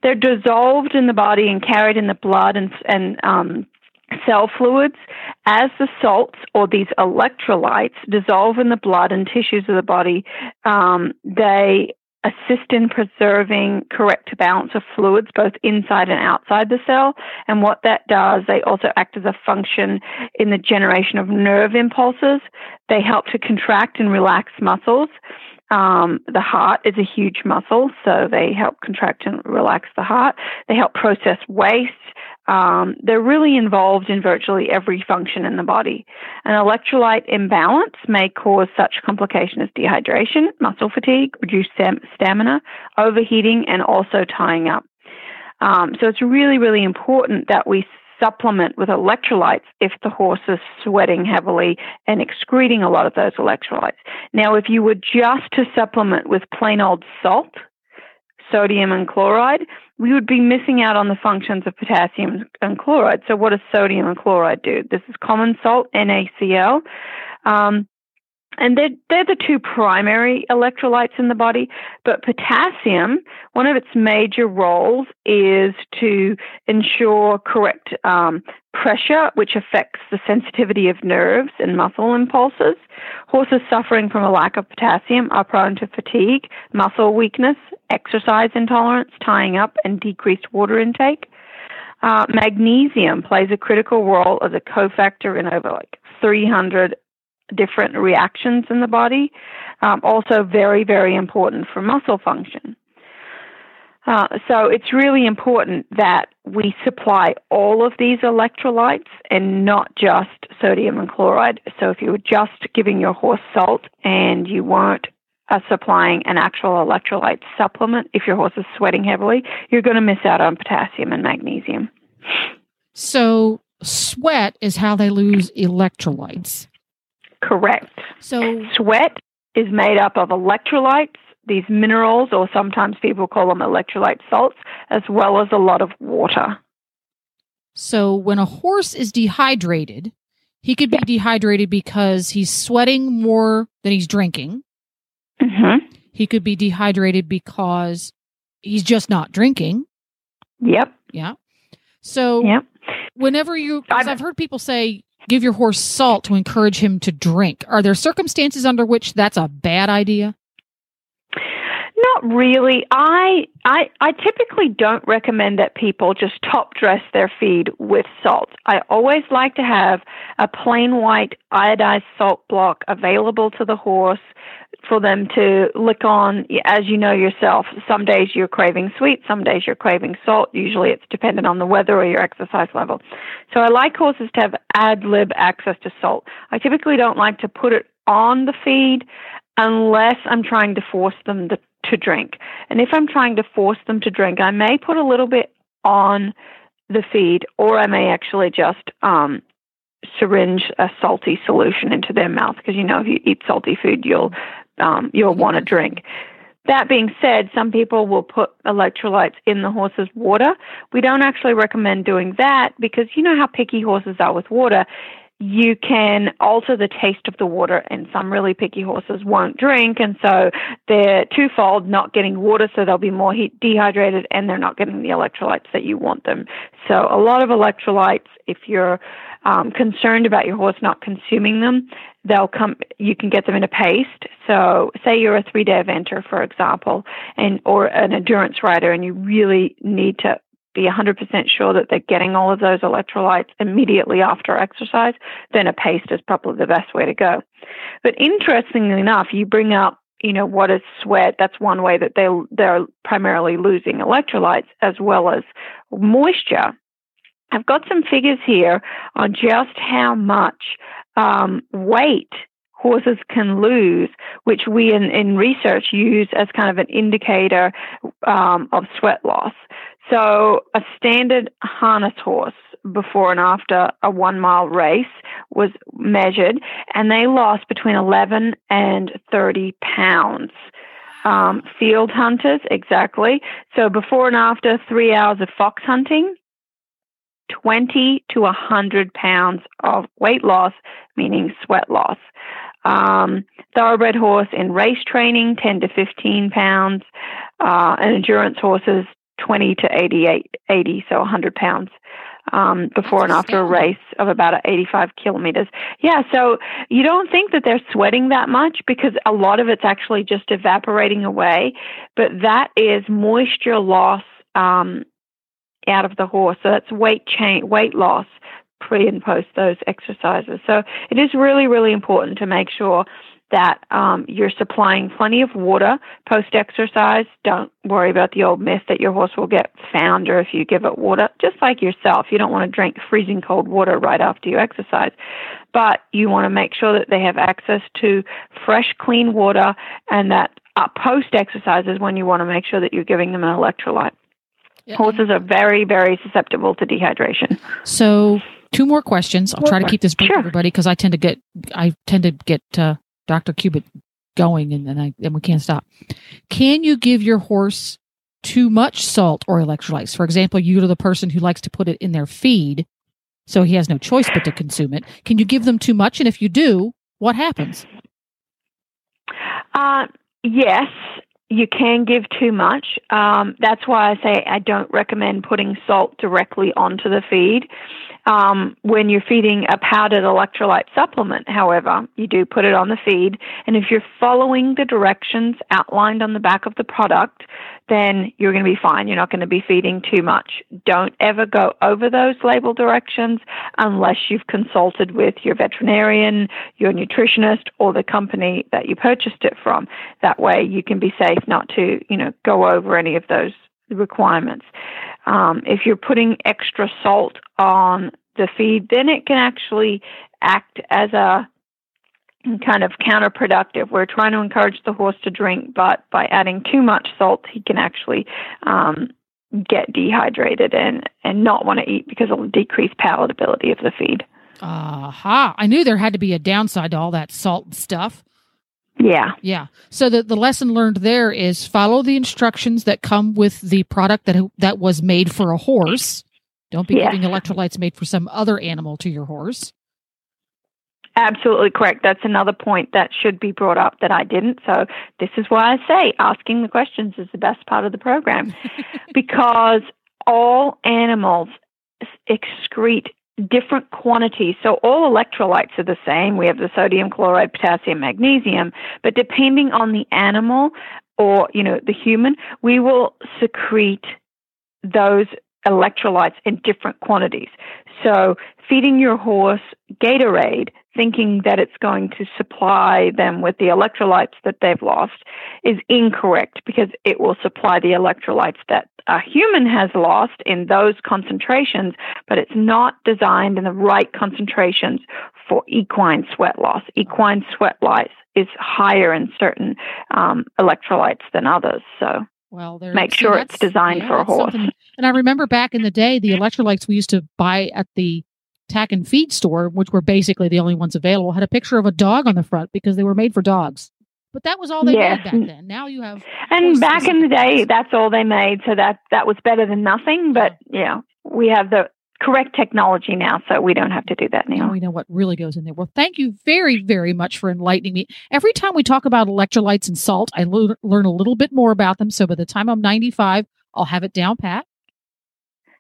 They're dissolved in the body and carried in the blood and and um, cell fluids as the salts or these electrolytes dissolve in the blood and tissues of the body. Um, they assist in preserving correct balance of fluids both inside and outside the cell. And what that does, they also act as a function in the generation of nerve impulses. They help to contract and relax muscles. Um, the heart is a huge muscle, so they help contract and relax the heart. They help process waste. Um, they're really involved in virtually every function in the body. An electrolyte imbalance may cause such complication as dehydration, muscle fatigue, reduced stam- stamina, overheating, and also tying up. Um, so it's really, really important that we supplement with electrolytes if the horse is sweating heavily and excreting a lot of those electrolytes. Now, if you were just to supplement with plain old salt, sodium and chloride, we would be missing out on the functions of potassium and chloride. So, what does sodium and chloride do? This is common salt, NaCl. Um, and they're, they're the two primary electrolytes in the body. But potassium, one of its major roles is to ensure correct um, pressure, which affects the sensitivity of nerves and muscle impulses. Horses suffering from a lack of potassium are prone to fatigue, muscle weakness, exercise intolerance, tying up, and decreased water intake. Uh, magnesium plays a critical role as a cofactor in over like 300 different reactions in the body. Um, also, very, very important for muscle function. Uh, so it's really important that we supply all of these electrolytes and not just sodium and chloride. So if you were just giving your horse salt and you weren't uh, supplying an actual electrolyte supplement, if your horse is sweating heavily, you're going to miss out on potassium and magnesium. So sweat is how they lose electrolytes. Correct. So sweat is made up of electrolytes, these minerals, or sometimes people call them electrolyte salts, as well as a lot of water. So when a horse is dehydrated, he could be dehydrated because he's sweating more than he's drinking. Mm-hmm. He could be dehydrated because he's just not drinking. Yep. Yeah. So Yep. whenever you, I've- I've heard people say, give your horse salt to encourage him to drink. Are there circumstances under which that's a bad idea? Not really. I, I I typically don't recommend that people just top dress their feed with salt. I always like to have a plain white iodized salt block available to the horse for them to lick on as you know yourself. Some days you're craving sweet, some days you're craving salt. Usually it's dependent on the weather or your exercise level. So I like horses to have ad lib access to salt. I typically don't like to put it on the feed unless I'm trying to force them to, to drink. And if I'm trying to force them to drink, I may put a little bit on the feed, or I may actually just um, syringe a salty solution into their mouth because you know if you eat salty food, you'll um, you'll want to drink. That being said, some people will put electrolytes in the horse's water. We don't actually recommend doing that because you know how picky horses are with water you can alter the taste of the water, and some really picky horses won't drink, and so they're twofold not getting water, so they'll be more heat dehydrated, and they're not getting the electrolytes that you want them. So, a lot of electrolytes, if you're um, concerned about your horse not consuming them, they'll come. You can get them in a paste. So, say you're a three-day eventer, for example, and or an endurance rider, and you really need to be 100% sure that they're getting all of those electrolytes immediately after exercise, then a paste is probably the best way to go. But interestingly enough, you bring up, you know, what is sweat? That's one way that they they're primarily losing electrolytes as well as moisture. I've got some figures here on just how much um, weight horses can lose, which we in, in research use as kind of an indicator um, of sweat loss. So, a standard harness horse before and after a one mile race was measured, and they lost between 11 and 30 pounds. Um, field hunters, exactly. So, before and after three hours of fox hunting, 20 to 100 pounds of weight loss, meaning sweat loss. Um, thoroughbred horse in race training, 10 to 15 pounds, uh, and endurance horses, 20 to 88, 80, so 100 pounds. um, before and after a race of about 85 kilometers. Yeah, so you don't think that they're sweating that much because a lot of it's actually just evaporating away, but that is moisture loss um, out of the horse. So that's weight change, weight loss pre and post those exercises. So it is really, really important to make sure that um, you're supplying plenty of water post exercise. Don't worry about the old myth that your horse will get founder if you give it water. Just like yourself, you don't want to drink freezing cold water right after you exercise, but you want to make sure that they have access to fresh, clean water, and that uh, post exercise is when you want to make sure that you're giving them an electrolyte. Yeah. Horses are very, very susceptible to dehydration. So two more questions. I'll try to keep this brief, Sure. everybody, because I tend to get I tend to get uh, Dr. Cubitt going, and then I and we can't stop. Can you give your horse too much salt or electrolytes? For example, you to the person who likes to put it in their feed, so he has no choice but to consume it. Can you give them too much? And if you do, what happens? Uh, yes, you can give too much. Um, that's why I say I don't recommend putting salt directly onto the feed. Um, when you're feeding a powdered electrolyte supplement, however, you do put it on the feed. And if you're following the directions outlined on the back of the product, then you're going to be fine. You're not going to be feeding too much. Don't ever go over those label directions unless you've consulted with your veterinarian, your nutritionist, or the company that you purchased it from. That way you can be safe not to, you know, go over any of those requirements. Um, if you're putting extra salt on the feed, then it can actually act as a kind of counterproductive. We're trying to encourage the horse to drink, but by adding too much salt, he can actually um, get dehydrated and, and not want to eat because it'll decrease palatability of the feed. Aha! I knew there had to be a downside to all that salt stuff. Yeah. Yeah. So the, the lesson learned there is follow the instructions that come with the product that that was made for a horse. Don't be Yes. giving electrolytes made for some other animal to your horse. Absolutely correct. That's another point that should be brought up that I didn't. So this is why I say asking the questions is the best part of the program because all animals excrete different quantities. So all electrolytes are the same. We have the sodium, chloride, potassium, magnesium, but depending on the animal or, you know, the human, we will secrete those electrolytes in different quantities. So feeding your horse Gatorade, thinking that it's going to supply them with the electrolytes that they've lost, is incorrect because it will supply the electrolytes that a human has lost in those concentrations, but it's not designed in the right concentrations for equine sweat loss. Equine sweat loss is higher in certain um, electrolytes than others. So Well, there, Make sure it's designed for a horse. And I remember back in the day, the electrolytes we used to buy at the tack and feed store, which were basically the only ones available, had a picture of a dog on the front because they were made for dogs. But that was all they Yes. made back then. Now you have And back in the day, that's all they made, so that that was better than nothing. But yeah, we have the correct technology now, so we don't have to do that now now. we know what really goes in there. Well, thank you very, very much for enlightening me. Every time we talk about electrolytes and salt, I lo- learn a little bit more about them. So by the time I'm 95, I'll have it down pat.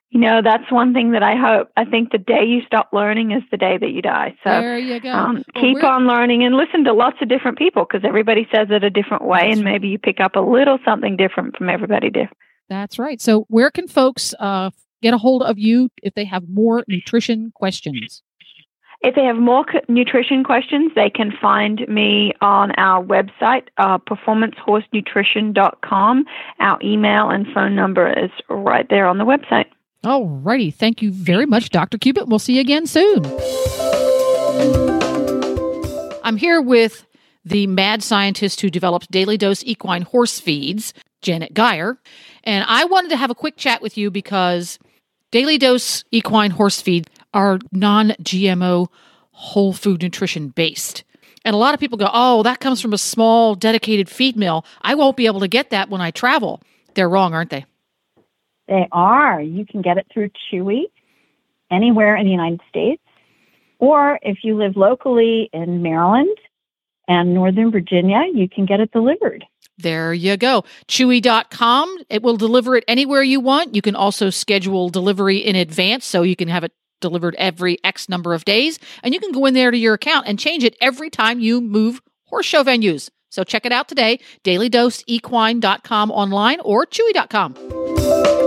You know, that's one thing that I hope. I think the day you stop learning is the day that you die. So there you go. um, Well, keep on learning and listen to lots of different people because everybody says it a different way, That's and maybe you pick up a little something different from everybody. Different. That's right. So where can folks uh, get a hold of you if they have more nutrition questions? If they have more c- nutrition questions, they can find me on our website, uh, performancehorsenutrition.com. Our email and phone number is right there on the website. All righty. Thank you very much, Dr. Cubitt. We'll see you again soon. I'm here with the mad scientist who developed daily dose equine horse feeds, Janet Geyer. And I wanted to have a quick chat with you because daily dose equine horse feed are non GMO whole food nutrition based. And a lot of people go, oh, that comes from a small dedicated feed mill. I won't be able to get that when I travel. They're wrong, aren't they? They are. You can get it through Chewy anywhere in the United States. Or if you live locally in Maryland and Northern Virginia, you can get it delivered. There you go. Chewy.com. It will deliver it anywhere you want. You can also schedule delivery in advance so you can have it delivered every X number of days. And you can go in there to your account and change it every time you move horse show venues. So check it out today, dailydoseequine.com online or chewy.com.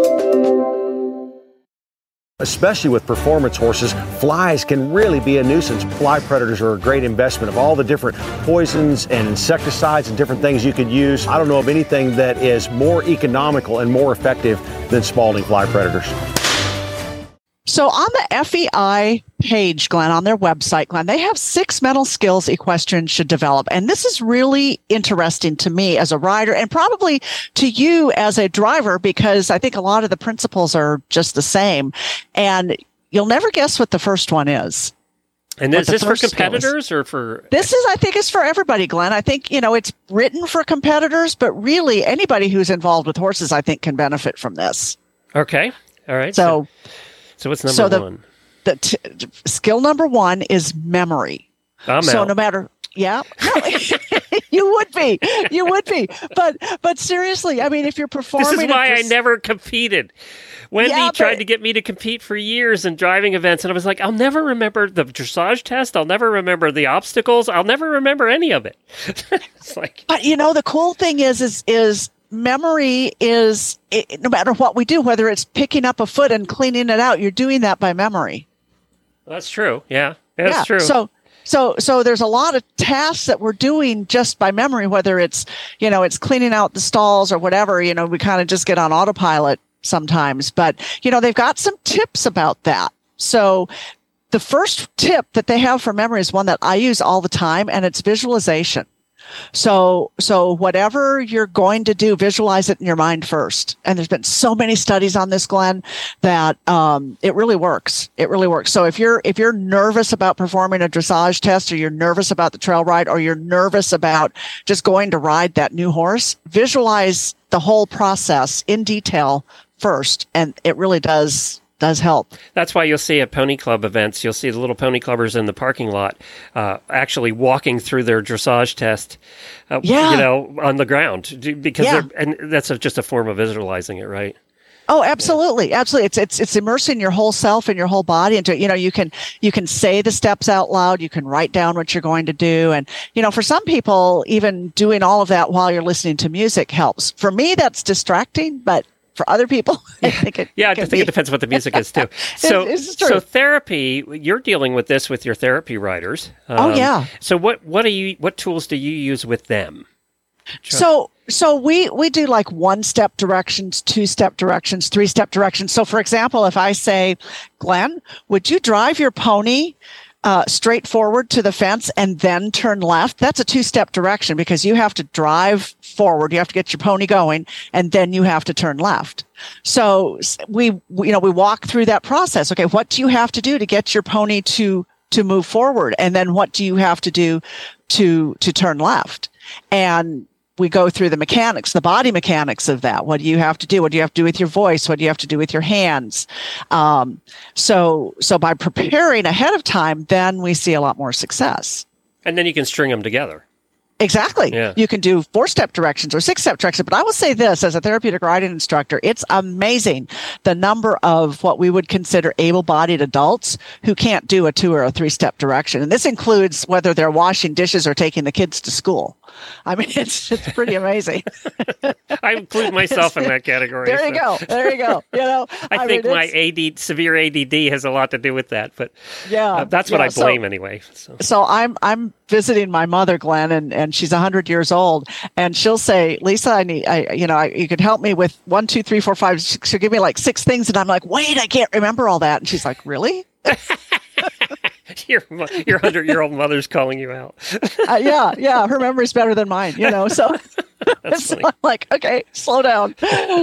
Especially with performance horses, flies can really be a nuisance. Fly predators are a great investment of all the different poisons and insecticides and different things you could use. I don't know of anything that is more economical and more effective than Spalding fly predators. So on the FEI page, Glenn, on their website, Glenn, they have six mental skills equestrians should develop. And this is really interesting to me as a rider and probably to you as a driver, because I think a lot of the principles are just the same. And you'll never guess what the first one is. And is this for competitors or for? This is, I think, is for everybody, Glenn. I think, you know, it's written for competitors, but really anybody who's involved with horses, I think, can benefit from this. Okay. All right. So, so what's number so the- one? The t- skill number one is memory. I'm so out. no matter yeah No, you would be you would be but but seriously i mean if you're performing This is why I never competed. Wendy Yeah, tried but- to get me to compete for years in driving events, and I was like, I'll never remember the dressage test. I'll never remember the obstacles. I'll never remember any of it. it's like, but you know the cool thing is is is memory is it, no matter what we do whether it's picking up a foot and cleaning it out you're doing that by memory that's true. Yeah, that's yeah. true. So so so there's a lot of tasks that we're doing just by memory, whether it's you know it's cleaning out the stalls or whatever. You know, we kind of just get on autopilot sometimes, but you know they've got some tips about that. So the first tip that they have for memory is one that I use all the time, and it's visualization. So, so whatever you're going to do, visualize it in your mind first. And there's been so many studies on this, Glenn, that um, it really works. It really works. So if you're if you're nervous about performing a dressage test, or you're nervous about the trail ride, or you're nervous about just going to ride that new horse, visualize the whole process in detail first, and it really does does help. That's why you'll see at pony club events, you'll see the little pony clubbers in the parking lot uh, actually walking through their dressage test, uh, Yeah. you know, on the ground because Yeah. they're, and that's a, just a form of visualizing it, right? Oh, absolutely, absolutely. It's it's it's immersing your whole self and your whole body into it. You know, you can you can say the steps out loud. You can write down what you're going to do, and you know, for some people, even doing all of that while you're listening to music helps. For me, that's distracting, but for other people, I think it. Yeah, I think be- it depends what the music is too. So, it's so therapy, you're dealing with this with your therapy writers. Oh, Um, yeah. So what what do you what tools do you use with them? So so we we do like one step directions, two step directions, three step directions. So for example, if I say, Glenn, would you drive your pony uh, straight forward to the fence and then turn left? That's a two step direction because you have to drive forward, you have to get your pony going, and then you have to turn left. So we we- you know we walk through that process. Okay, what do you have to do to get your pony to to move forward, and then what do you have to do to to turn left? And we go through the mechanics, the body mechanics of that. What do you have to do? What do you have to do with your voice? What do you have to do with your hands? Um, so, so by preparing ahead of time, then we see a lot more success. And then you can string them together. Exactly. Yeah. You can do four step directions or six step directions. But I will say this as a therapeutic riding instructor, it's amazing the number of what we would consider able bodied adults who can't do a two or a three step direction. And this includes whether they're washing dishes or taking the kids to school. I mean, it's, it's pretty amazing. I include myself in that category. there you so- go. There you go. You know, I, think mean, my AD severe ADD has a lot to do with that, but Yeah, uh, that's what yeah, I so- blame anyway. So. so I'm I'm visiting my mother, Glenn, and, and she's hundred years old, and she'll say, Lisa, I need, I you know, I, you could help me with one, two, three, four, five. She- She'll give me like six things, and I'm like, wait, I can't remember all that, and she's like, really? your your hundred year old mother's calling you out. Uh, yeah, yeah, her memory's better than mine, you know. So, so. I'm like, okay, slow down.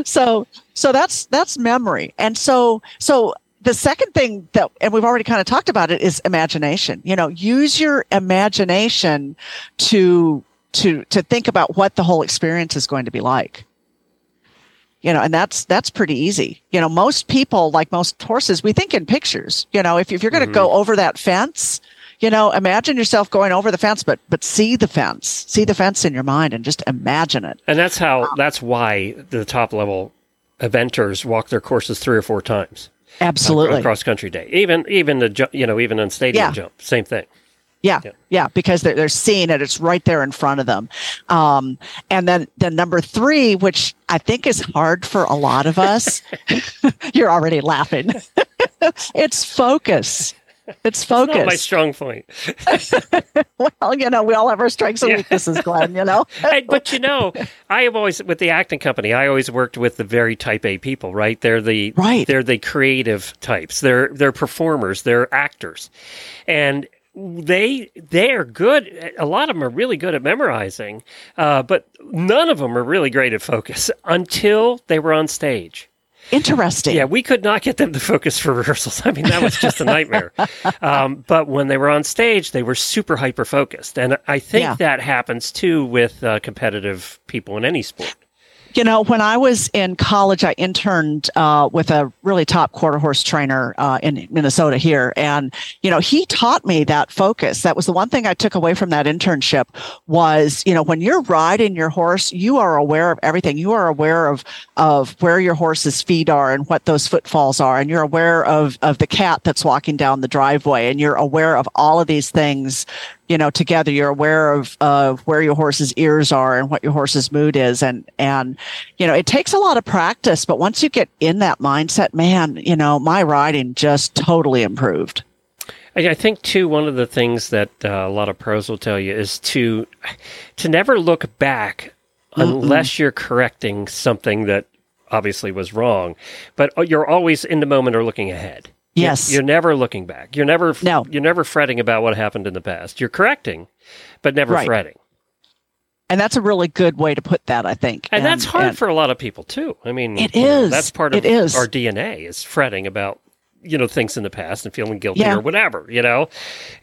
So, so that's that's memory, and so so the second thing that, and we've already kind of talked about it, is imagination. You know, use your imagination to to to think about what the whole experience is going to be like. You know, and that's that's pretty easy. You know, most people, like most horses, we think in pictures. You know, if if you're going to go mm-hmm. over that fence, You know, imagine yourself going over the fence, but but see the fence, see the fence in your mind, and just imagine it. And that's how. Um, that's why the top level eventers walk their courses three or four times. Absolutely. Cross country day, even even the ju- you know even on stadium Yeah. jump, same thing. Yeah, Yeah. yeah, because they're they're seeing it; it's right there in front of them. Um, and then then number three, which I think is hard for a lot of us. you're already laughing. it's focus. It's Not my strong point. well, you know, we all have our strengths and Yeah. weaknesses, Glenn. You know. Hey, but you know, I have always with the acting company. I always worked with the very type A people. Right? They're the Right. They're the creative types. They're they're performers. They're actors, and they they are good. A lot of them are really good at memorizing, uh, but none of them are really great at focus until they were on stage. Interesting. Yeah, we could not get them to focus for rehearsals. I mean, that was just a nightmare. um, but when they were on stage, they were super hyper focused, and I think Yeah. that happens too with uh, competitive people in any sport. You know, when I was in college, I interned uh, with a really top quarter horse trainer uh, in Minnesota here, and you know, he taught me that focus. That was the one thing I took away from that internship was, you know, when you're riding your horse, you are aware of everything. You are aware of of where your horse's feet are and what those footfalls are, and you're aware of of the cat that's walking down the driveway, and you're aware of all of these things you know together you're aware of of where your horse's ears are and what your horse's mood is. And and you know it takes a lot of practice but once you get in that mindset man you know my riding just totally improved. I I think too one of the things that uh, a lot of pros will tell you is to to never look back unless you're correcting something that obviously was wrong, but uh, you're always in the moment or looking ahead. Yes. you're, never looking back. You're never No. You're never fretting about what happened in the past. You're correcting, but never Right. fretting. and that's a really good way to put that i think And, that's hard and- for a lot of people too. I mean, it is. know, that's part of It is. our DNA is fretting about you know things in the past and feeling guilty Yeah. or whatever. You know,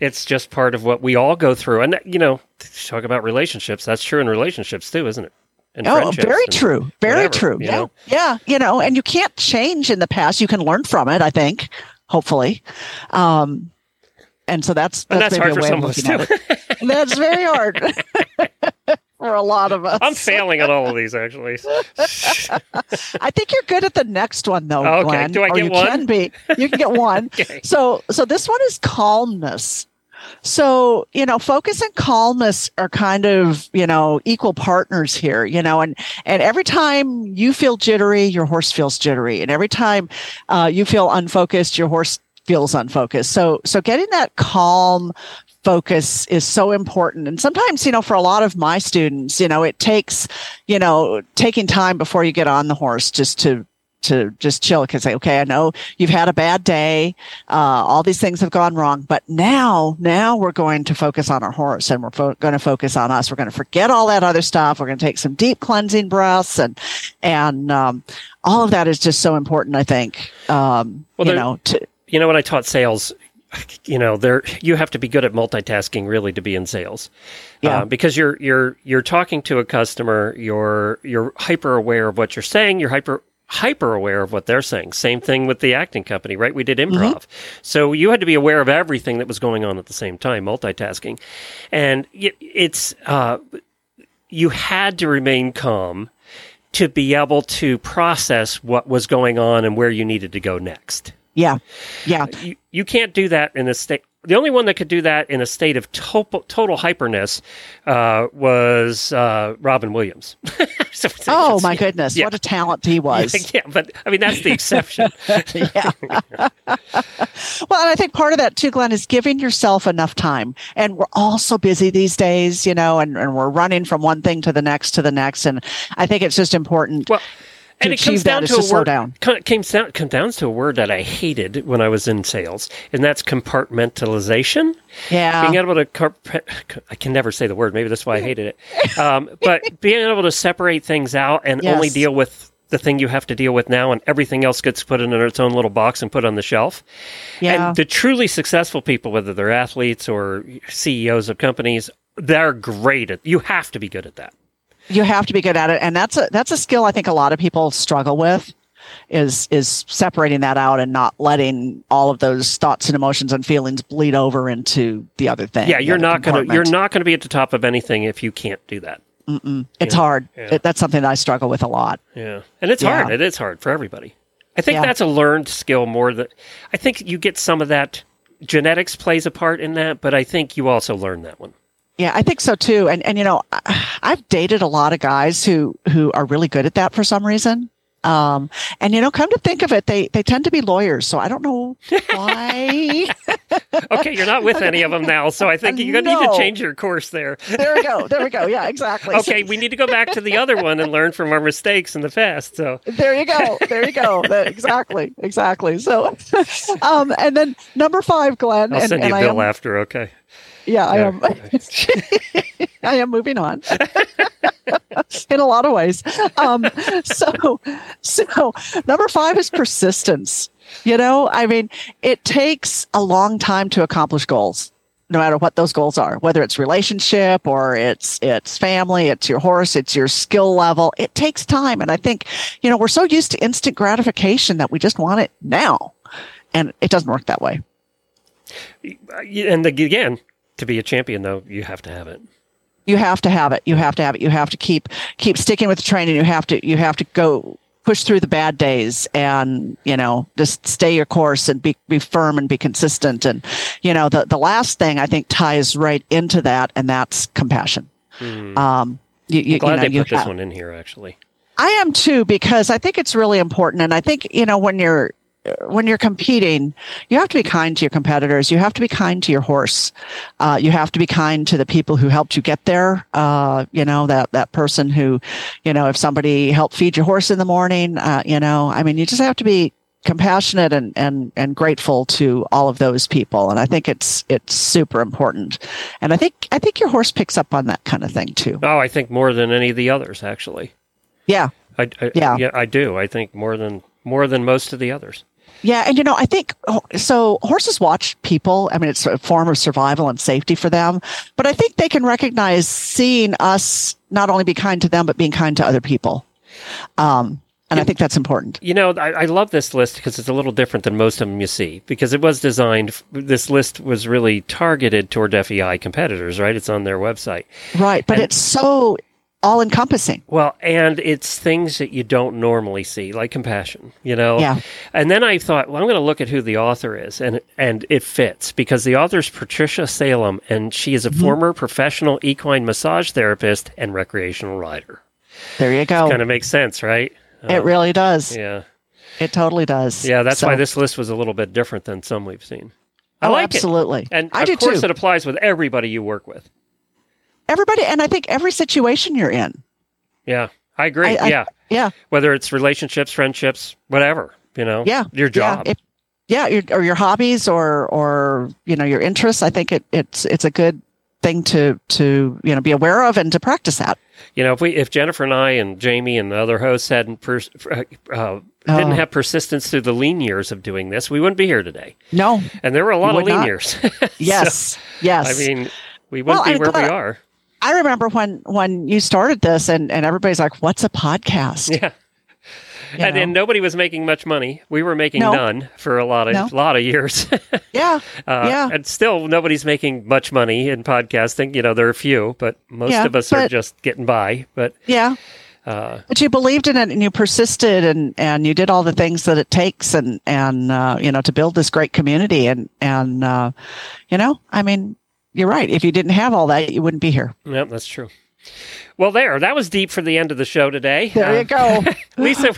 it's just part of what we all go through. And you know, talk about relationships. That's true in relationships too, isn't it? And Oh, very and true. Very whatever, true. Yeah. know? Yeah. You know, and you can't change in the past. You can learn from it, I think, hopefully. Um, and so that's, And that's, that's hard for some of us it. that's very hard for a lot of us. I'm failing at all of these actually. I think you're good at the next one though, Okay. Glenn. Do I or get you one? can be. You can get one. Okay. So so this one is calmness. So, you know, focus and calmness are kind of, you know, equal partners here, you know, and, and every time you feel jittery, your horse feels jittery. And every time uh, you feel unfocused, your horse feels unfocused. So, so getting that calm focus is so important. And sometimes, you know, for a lot of my students, you know, it takes, you know, taking time before you get on the horse just to, to just chill because say, okay, I know you've had a bad day. Uh, all these things have gone wrong, but now, now we're going to focus on our horse and we're fo- going to focus on us. We're going to forget all that other stuff. We're going to take some deep cleansing breaths and, and, um, all of that is just so important. I think, um, Well, you know, to, you know, when I taught sales, you know, there you have to be good at multitasking really to be in sales. Yeah. Uh, because you're you're you're talking to a customer, you're you're hyper aware of what you're saying, you're hyper hyper aware of what they're saying. Same thing with the acting company, right? We did improv. So you had to be aware of everything that was going on at the same time, multitasking. And it's uh you had to remain calm to be able to process what was going on and where you needed to go next yeah, yeah. you, you can't do that in a state. The only one that could do that in a state of total, total hyperness uh, was uh, Robin Williams. So Oh my goodness, yeah. what a talent he was. Yeah, but I mean that's the exception. yeah. well, and I think part of that too, Glenn, is giving yourself enough time. And we're all so busy these days, you know, and, and we're running from one thing to the next to the next. And I think it's just important. Well, and it comes down to a word. down. Comes down comes down to a word that I hated when I was in sales, and that's compartmentalization. yeah. being able to I can never say the word. Maybe that's why I hated it. Um, but being able to separate things out and only deal with the thing you have to deal with now, and everything else gets put in its own little box and put on the shelf. Yeah. And the truly successful people, whether they're athletes or CEOs of companies, they're great at. You have to be good at that. You have to be good at it and that's a that's a skill i think a lot of people struggle with is is separating that out and not letting all of those thoughts and emotions and feelings bleed over into the other thing. Yeah, you're not going to you're not going to be at the top of anything if you can't do that. Mm-mm. It's Yeah, hard. yeah. It, that's something that I struggle with a lot. Yeah, and it's Yeah. hard. It is hard for everybody. I think that's a learned skill more than I think you get some of that. Genetics plays a part in that, but I think you also learn that one. Yeah, I think so too. And and you know, I've dated a lot of guys who who are really good at that for some reason. Um, and you know, come to think of it, they they tend to be lawyers. So I don't know why. Okay, you're not with any of them now, so I think you're going to need to change your course there. there we go. There we go. Yeah, exactly. Okay, we need to go back to the other one and learn from our mistakes in the past. So There you go. There you go. That- exactly. Exactly. So, um, and then number five, Glenn. I'll and, send and you a I bill am, after. Okay. Yeah, I am. I am moving on in a lot of ways. Um, so, so number five is persistence. You know, I mean, it takes a long time to accomplish goals, no matter what those goals are. Whether it's relationship or it's it's family, it's your horse, it's your skill level. It takes time, and I think you know we're so used to instant gratification that we just want it now, and it doesn't work that way. And again, to be a champion, though, you have to have it. you have to have it. You have to have it. You have to keep keep sticking with the training. You have to you have to go push through the bad days and you know just stay your course and be be firm and be consistent. And you know the the last thing i think ties right into that and that's compassion. Um you, you, I'm glad you know, they put this have- one in here, actually. I am too because I think it's really important, and I think you know when you're when you're competing, you have to be kind to your competitors. You have to be kind to your horse. Uh, you have to be kind to the people who helped you get there. Uh, you know that that person who, you know, if somebody helped feed your horse in the morning, uh, you know, I mean, you just have to be compassionate and and and grateful to all of those people. And I think it's it's super important. And I think I think your horse picks up on that kind of thing too. Oh, I think more than any of the others, actually. Yeah. I, I, Yeah. yeah, I do. I think more than more than most of the others. Yeah, and you know, I think oh, so. Horses watch people. I mean, it's a form of survival and safety for them. But I think they can recognize seeing us not only be kind to them, but being kind to other people. Um, and I think that's important. You know, I, I love this list because it's a little different than most of them you see. Because it was designed. This list was really targeted toward FEI competitors, right? It's on their website. Right, but And- it's so all encompassing. Well, and it's things that you don't normally see, like compassion, you know. Yeah. And then I thought, well, I'm going to look at who the author is, and and it fits because the author's Patricia Salem, and she is a Mm-hmm. former professional equine massage therapist and recreational rider. There you go. Kind of makes sense, right? it really does. Yeah. It totally does. Yeah, that's So- why this list was a little bit different than some we've seen. I Oh, like absolutely. it. And I of course, too. it applies with everybody you work with. Everybody, and I think every situation you're in. Yeah, I agree. I- I- yeah, Yeah. whether it's relationships, friendships, whatever, you know. Yeah. your job. Yeah, yeah your, or your hobbies or or you know your interests. I think it, it's it's a good thing to to you know be aware of and to practice that. You know, if we, if Jennifer and I and Jamie and the other hosts hadn't pers- uh, uh, didn't Oh. have persistence through the lean years of doing this, we wouldn't be here today. No. And there were a lot of lean not. years. Yes. So, yes. I mean, we wouldn't Well, be where we are. I remember when when you started this and and everybody's like, "What's a podcast?" Yeah. You And, and nobody was making much money. We were making No. none for a lot of No. lot of years. Yeah. Uh, yeah. And still, nobody's making much money in podcasting. You know, there are a few, but most Yeah, of us are just getting by. But Yeah. uh, But you believed in it and you persisted and, and you did all the things that it takes and, and, uh, you know, to build this great community. And, and, uh, you know, I mean, you're right. If you didn't have all that, you wouldn't be here. Yep, that's true. Well, there, that was deep for the end of the show today. There Uh, you go. Lisa,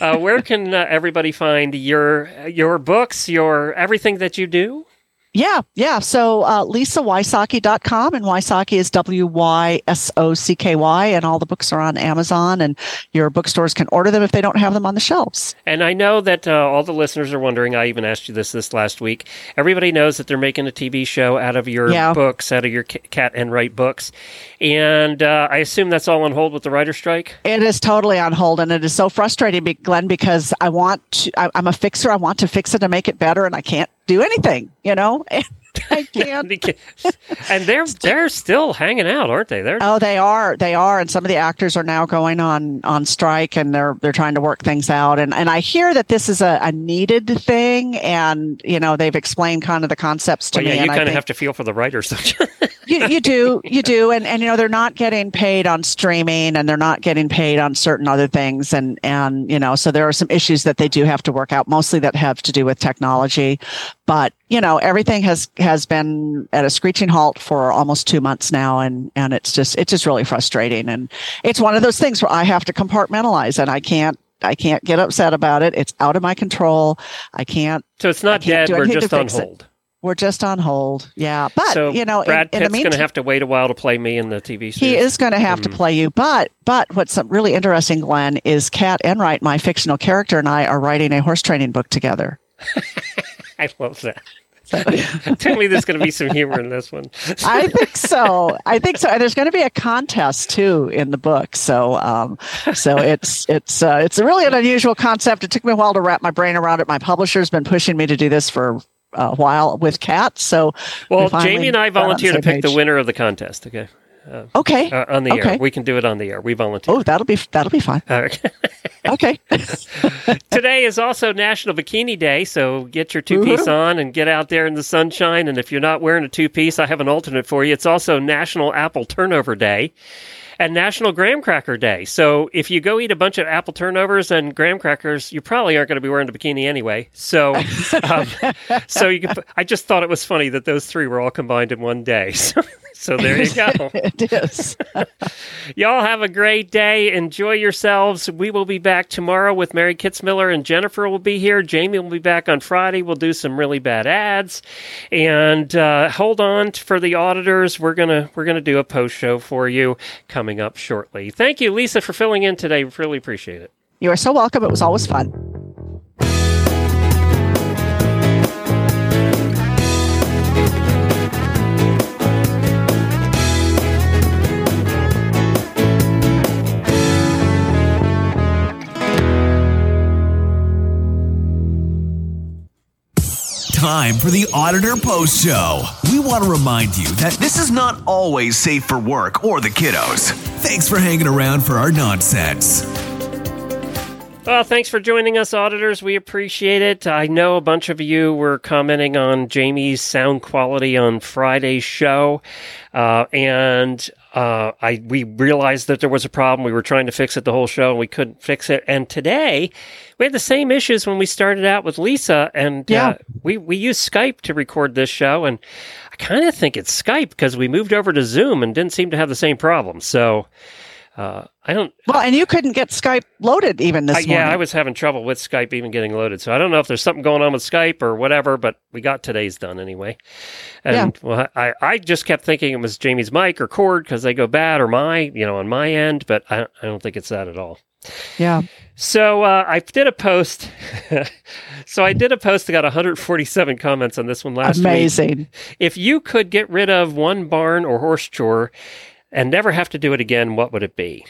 uh, where can uh, everybody find your your books, your everything that you do? Yeah, yeah. So uh, LisaWysocky.com and Wysocky is W Y S O C K Y, and all the books are on Amazon, and your bookstores can order them if they don't have them on the shelves. And I know that uh, all the listeners are wondering. I even asked you this this last week. Everybody knows that they're making a TV show out of your Yeah. books, out of your Kat Enright books, and uh, I assume that's all on hold with the writer strike. It is totally on hold, and it is so frustrating, Glenn, because I want to. I, I'm a fixer. I want to fix it and make it better, and I can't do anything. You know. I can't. and they're they're still hanging out, aren't they? They're Oh, they are. They are, and some of the actors are now going on on strike, and they're they're trying to work things out. And and I hear that this is a, a needed thing, and you know they've explained kind of the concepts to well, me. yeah, you kind of have to feel for the writers, you? you, you do you do and and you know they're not getting paid on streaming and they're not getting paid on certain other things and and you know so there are some issues that they do have to work out mostly that have to do with technology but you know everything has has been at a screeching halt for almost two months now and and it's just it's just really frustrating and it's one of those things where i have to compartmentalize and i can't I can't get upset about it. It's out of my control. I can't. So it's not dead. We're to just on fix it. hold. We're just on hold. Yeah, but so you know, in- Brad in, Pitt's the going to have to wait a while to play me in the TV series. he is going to have to Mhm. play you. But but what's really interesting, Glenn, is Kat Enright, my fictional character, and I are writing a horse training book together. I love that. Tell me there's going to be some humor in this one. I think so. I think so. And there's going to be a contest too in the book. So, um, so it's it's uh, it's a really an unusual concept. It took me a while to wrap my brain around it. My publisher's been pushing me to do this for a while with Kat. So, Well, finally Jamie and I got on the volunteer to pick the winner of the contest. Okay, Okay. uh, on the air. We can do it on the air. We volunteer. Oh, that'll be that'll be fine. All right. Okay. Today is also National Bikini Day, so get your two piece on and get out there in the sunshine. And if you're not wearing a two piece, I have an alternate for you. It's also National Apple Turnover Day and National Graham Cracker Day. So if you go eat a bunch of apple turnovers and graham crackers, you probably aren't going to be wearing a bikini anyway. So, um, so you can, I just thought it was funny that those three were all combined in one day. So, so there you go. it is. Y'all have a great day. Enjoy yourselves. We will be back tomorrow with Mary Kitzmiller and Jennifer will be here. Jamie will be back on Friday. We'll do some really bad ads, and uh, hold on for the auditors. We're gonna we're gonna do a post show for you coming up shortly. Thank you, Lisa, for filling in today. Really appreciate it. You are so welcome. It was always fun. Time for the Auditor Post Show. We want to remind you that this is not always safe for work or the kiddos. Thanks for hanging around for our nonsense. Well, thanks for joining us, auditors. We appreciate it. I know a bunch of you were commenting on Jamie's sound quality on Friday's show, uh, and uh, I we realized that there was a problem. We were trying to fix it the whole show, and we couldn't fix it. And today, we had the same issues when we started out with Lisa, and Yeah. uh, we we used Skype to record this show, and I kind of think it's Skype because we moved over to Zoom and didn't seem to have the same problem. So. Uh, I don't. Well, and you couldn't get Skype loaded even this morning. yeah, I was having trouble with Skype even getting loaded. So I don't know if there's something going on with Skype or whatever, but we got today's done anyway. And well, I, I just kept thinking it was Jamie's mic or cord because they go bad or my, you know, on my end, but I, I don't think it's that at all. Yeah. So uh, I did a post. so I did a post that got 147 comments on this one last week. Amazing. If you could get rid of one barn or horse chore and never have to do it again, what would it be?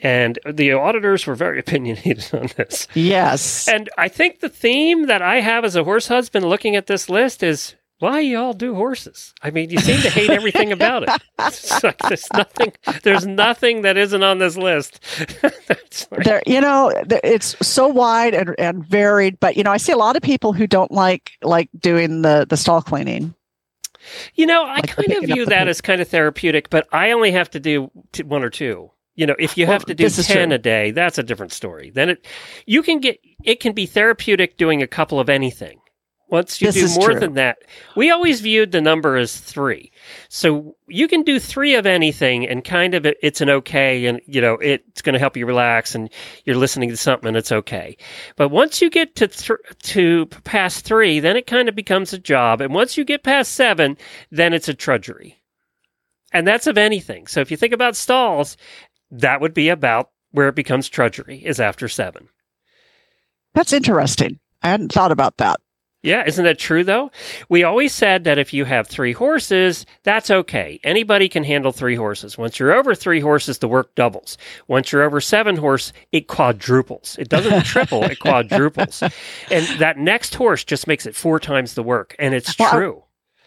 And the auditors were very opinionated on this. Yes. And I think the theme that I have as a horse husband looking at this list is why y'all do horses. I mean, you seem to hate everything about it. It's like there's nothing there's nothing that isn't on this list. Like- there you know it's so wide and, and varied but you know i see a lot of people who don't like like doing the the stall cleaning You know, I Like kind of view that as kind of therapeutic, but I only have to do t- one or two. You know, if you Well, have to do 10 a day, that's a different story. Then it you can get it can be therapeutic doing a couple of anything. Once you This do more true. than that, we always viewed the number as 3. So you can do 3 of anything and kind of it, it's an okay and you know, it's going to help you relax and you're listening to something and it's okay. But once you get to th- to past 3, then it kind of becomes a job and once you get past 7, then it's a trudgery. And that's of anything. So if you think about stalls, that would be about where it becomes trudgery is after seven. that's interesting i hadn't thought about that Yeah, isn't that true though? We always said that if you have three horses, that's okay. Anybody can handle three horses. Once you're over three horses, the work doubles. Once you're over seven horse, it quadruples. It doesn't triple, it quadruples. And that next horse just makes it four times the work. And it's Well, I- true.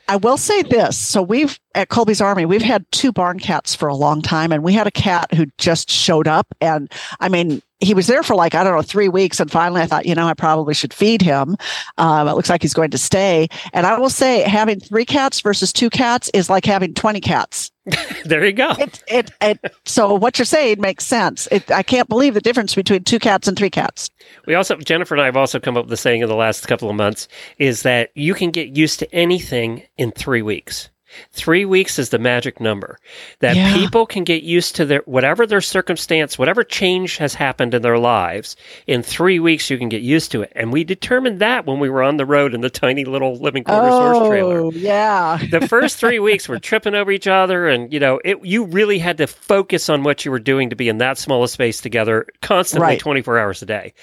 I will say this. So we've at Colby's Army, we've had two barn cats for a long time, and we had a cat who just showed up. And I mean, he was there for like I don't know three weeks, and finally I thought, you know, I probably should feed him. Um, it looks like he's going to stay. And I will say, having three cats versus two cats is like having twenty cats. there you go. It, it, it, so what you're saying makes sense. It, I can't believe the difference between two cats and three cats. We also, Jennifer and I have also come up with the saying in the last couple of months is that you can get used to anything in three weeks. Three weeks is the magic number that Yeah. people can get used to their whatever their circumstance, whatever change has happened in their lives. In three weeks, you can get used to it, and we determined that when we were on the road in the tiny little living quarters horse oh, trailer. Oh, yeah. the first three weeks were tripping over each other and you know it you really had to focus on what you were doing to be in that small a space together constantly Right. 24 hours a day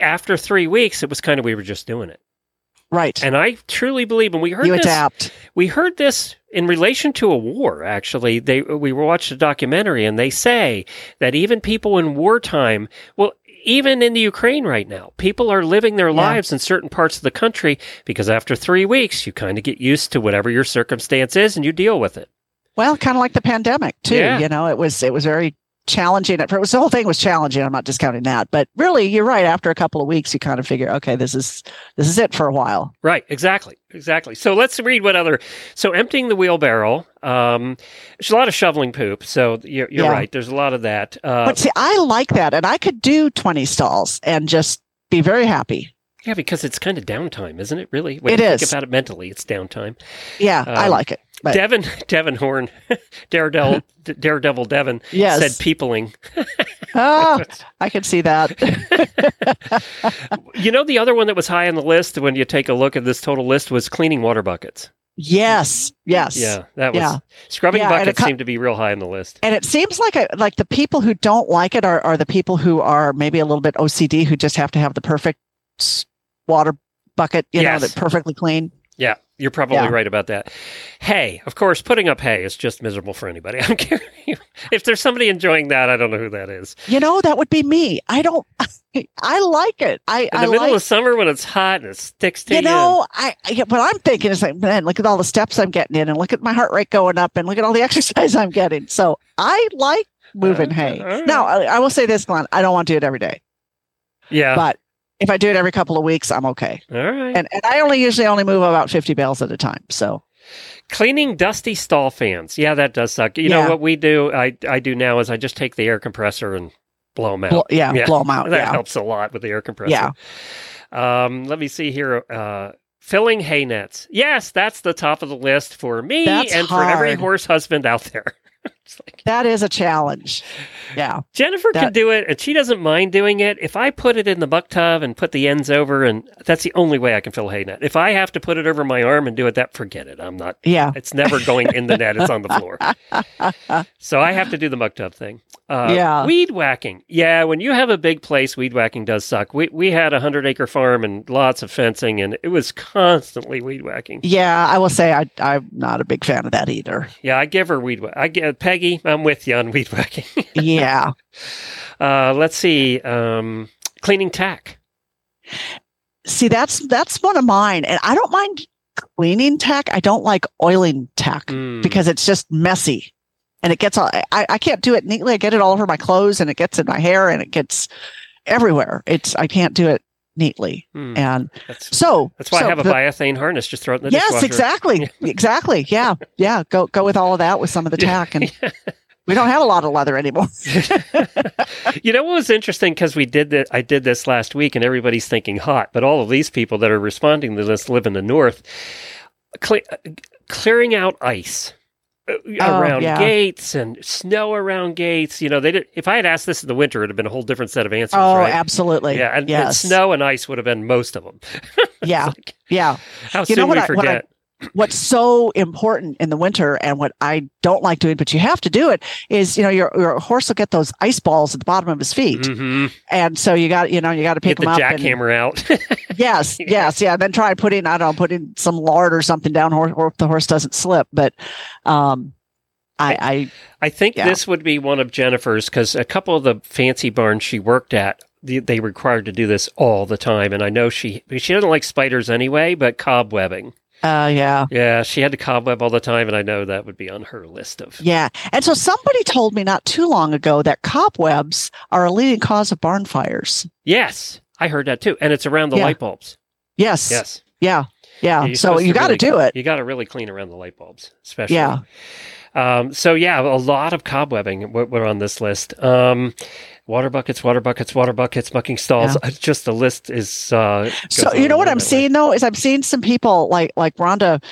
after three weeks it was kind of we were just doing it Right. and i truly believe and we heard You this adapt. we heard this in relation to a war actually they we watched a documentary and they say that even people in wartime well even in the Ukraine right now, people are living their lives in certain parts of the country because after three weeks, you kind of get used to whatever your circumstance is and you deal with it. Well, kind of like the pandemic too. Yeah. You know, it was it was very challenging. At first, the whole thing was challenging. I'm not discounting that, but really, you're right. After a couple of weeks, you kind of figure, okay, this is this is it for a while. Right, exactly, exactly. So let's read what other. So emptying the wheelbarrow. Um, there's a lot of shoveling poop. So you're, you're Yeah. right. There's a lot of that. Uh, but see, I like that, and I could do 20 stalls and just be very happy. yeah, because it's kind of downtime, isn't it? Really, when It you think about it mentally, it's downtime. Yeah, I Um, like it. But Devin Devin Horn, Daredevil Daredevil Devin Yes. said peopling. ah, I can see that. You know, the other one that was high on the list when you take a look at this total list was cleaning water buckets. yes, yes. Yeah, that was Yeah. scrubbing Yeah, buckets co- seem to be real high on the list. And it seems like I, like the people who don't like it are, are the people who are maybe a little bit OCD who just have to have the perfect water bucket, you Yes. know, that perfectly clean. Yeah, you're probably Yeah. right about that. Hay, of course, putting up hay is just miserable for anybody. I don't care. if there's somebody enjoying that, I don't know who that is. You know, that would be me. I don't. I like it. I In the I middle like, of summer when it's hot and it sticks to you. you know, I, I what I'm thinking is like, man, look at all the steps I'm getting in, and look at my heart rate going up, and look at all the exercise I'm getting. So I like moving hay. all right. Now, I, I will say this, Glenn. I don't want to do it every day, yeah. but if I do it every couple of weeks, I'm okay. All right. And and I only usually only move about 50 bales at a time. So Cleaning dusty stall fans. Yeah, that does suck. You know what we do? I I do now is I just take the air compressor and blow them out. blow, yeah, blow them out. that yeah. helps a lot with the air compressor. Yeah. Um, let me see here. Uh, filling hay nets. Yes, that's the top of the list for me That's and for every horse husband out there. Like, That is a challenge. Yeah. Jennifer can do it, and she doesn't mind doing it. If I put it in the muck tub and put the ends over, and that's the only way I can fill a hay net. If I have to put it over my arm and do it, that forget it. I'm not. Yeah. It's never going in the net. It's on the floor. so I have to do the muck tub thing. Uh, Yeah. Weed whacking. Yeah, when you have a big place, weed whacking does suck. We we had a hundred acre farm and lots of fencing, and it was constantly weed whacking. Yeah, I will say I I'm not a big fan of that either. Yeah, I give her weed. I get I'm with you on weed whacking. Yeah. uh, let's see. Um, cleaning tack. See, that's that's one of mine, and I don't mind cleaning tack. I don't like oiling tack Mm. because it's just messy, and it gets all. I I can't do it neatly. I get it all over my clothes, and it gets in my hair, and it gets everywhere. It's I can't do it neatly, Hmm. and That's so that's why so I have a the- biothane harness. Just throw it in the Yes, dishwasher. exactly, exactly. Yeah, yeah. Go go with all of that with some of the tack, and we don't have a lot of leather anymore. you know what was interesting because we did that. I did this last week, and everybody's thinking hot, but all of these people that are responding to this live in the north. Cle- clearing out ice Uh, oh, around Oh, yeah. gates and snow around gates. You know, they did. If I had asked this in the winter, it'd have been a whole different set of answers. oh, right? absolutely. Yeah, and, and snow and ice would have been most of them. Yeah, yeah. How You soon know what we I- forget. What's so important in the winter and what I don't like doing, but you have to do it is, you know, your, your horse will get those ice balls at the bottom of his feet. hmm And so you got, you know, you got to pick Get the them up. and- jackhammer out. yes, yes, yeah. Then try putting, I don't know, putting some lard or something down or, or the horse doesn't slip. But, um, I, I, I think Yeah. this would be one of Jennifer's because a couple of the fancy barns she worked at, they, they required to do this all the time. And I know she she doesn't like spiders anyway, but cobwebbing. Uh, yeah. Yeah, she had to cobweb all the time, and I know that would be on her list of. Yeah. And so somebody told me not too long ago that cobwebs are a leading cause of barn fires. Yes, I heard that too, and it's around the Yeah. light bulbs. Yes. Yes. Yeah. Yeah. So you got to really- do it. You got to really clean around the light bulbs, especially. Yeah. Um, so yeah, a lot of cobwebbing were, were on this list. Um, water buckets, water buckets, water buckets, mucking stalls. Yeah. Just the list is. Uh, So you know what I'm on that way. seeing though is I'm seeing some people like like Rhonda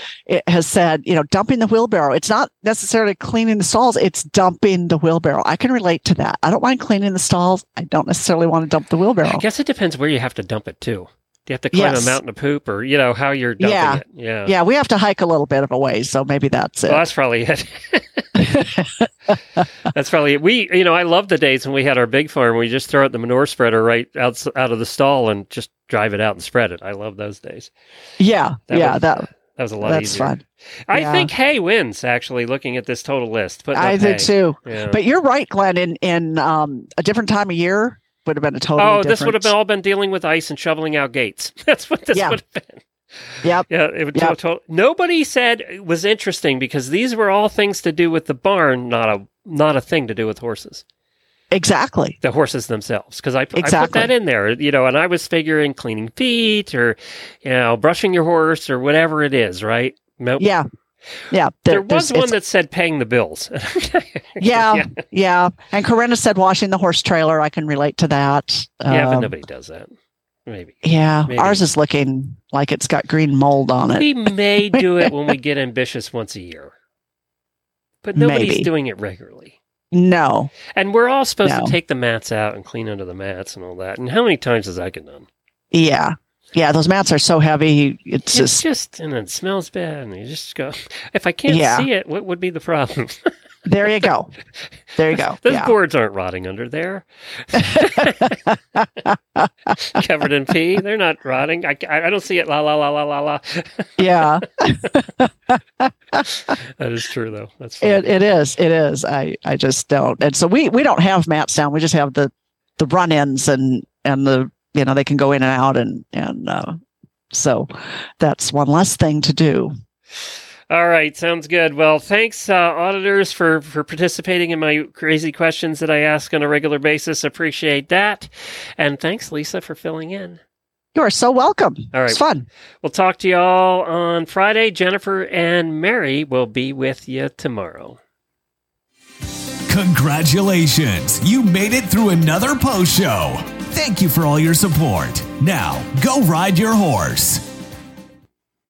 has said, you know, dumping the wheelbarrow. It's not necessarily cleaning the stalls; it's dumping the wheelbarrow. I can relate to that. I don't mind cleaning the stalls. I don't necessarily want to dump the wheelbarrow. I guess it depends where you have to dump it too. You have to climb Yes. a mountain of poop, or you know how you're dumping Yeah. it? Yeah. Yeah, we have to hike a little bit of a way, so maybe that's it. Well, that's probably it. that's probably it. We, you know, I love the days when we had our big farm. We just throw out the manure spreader right out out of the stall and just drive it out and spread it. I love those days. yeah, That yeah, was- that That was a lot that's easier. fun. I Yeah. think hay wins. Actually, looking at this total list, I did hay. too. Yeah. But you're right, Glenn. In in um, a different time of year would have been a totally. oh, this would have all been dealing with ice and shoveling out gates. That's what this Yeah. would have been. Yep. Yeah, it would Yep. to- Nobody said it was interesting because these were all things to do with the barn, not a not a thing to do with horses. Exactly. The horses themselves, because I, I put that in there, you know, and I was figuring cleaning feet or, you know, brushing your horse or whatever it is, right? Nope. Yeah. Yeah. There was one that said paying the bills. Yeah, yeah, And Corinna said washing the horse trailer. I can relate to that. yeah, but Um, nobody does that. Maybe. Yeah, Maybe. ours is looking like it's got green mold on it. We may do it when we get ambitious once a year, but nobody's Maybe. doing it regularly. No. And we're all supposed No. to take the mats out and clean under the mats and all that. And how many times has that get done? Yeah. Yeah, those mats are so heavy. It's It's just just, and it smells bad. And you just go, if I can't Yeah. see it, what would be the problem? there you go. There you go. Those yeah. boards aren't rotting under there. Covered in pee. They're not rotting. I, I, don't see it. La, la, la, la, la, la. yeah. that is true, though. That's funny. It, it is. It is. I, I just don't. And so we, we don't have mats down. We just have the, the run ins and, and the, you know, they can go in and out and, and, uh, so that's one less thing to do. All right, sounds good. Well, thanks, uh, auditors, for for participating in my crazy questions that I ask on a regular basis. Appreciate that, and thanks, Lisa, for filling in. You are so welcome. All right, It's fun. We'll talk to y'all on Friday. Jennifer and Mary will be with you tomorrow. Congratulations! You made it through another post show. Thank you for all your support. Now, go ride your horse.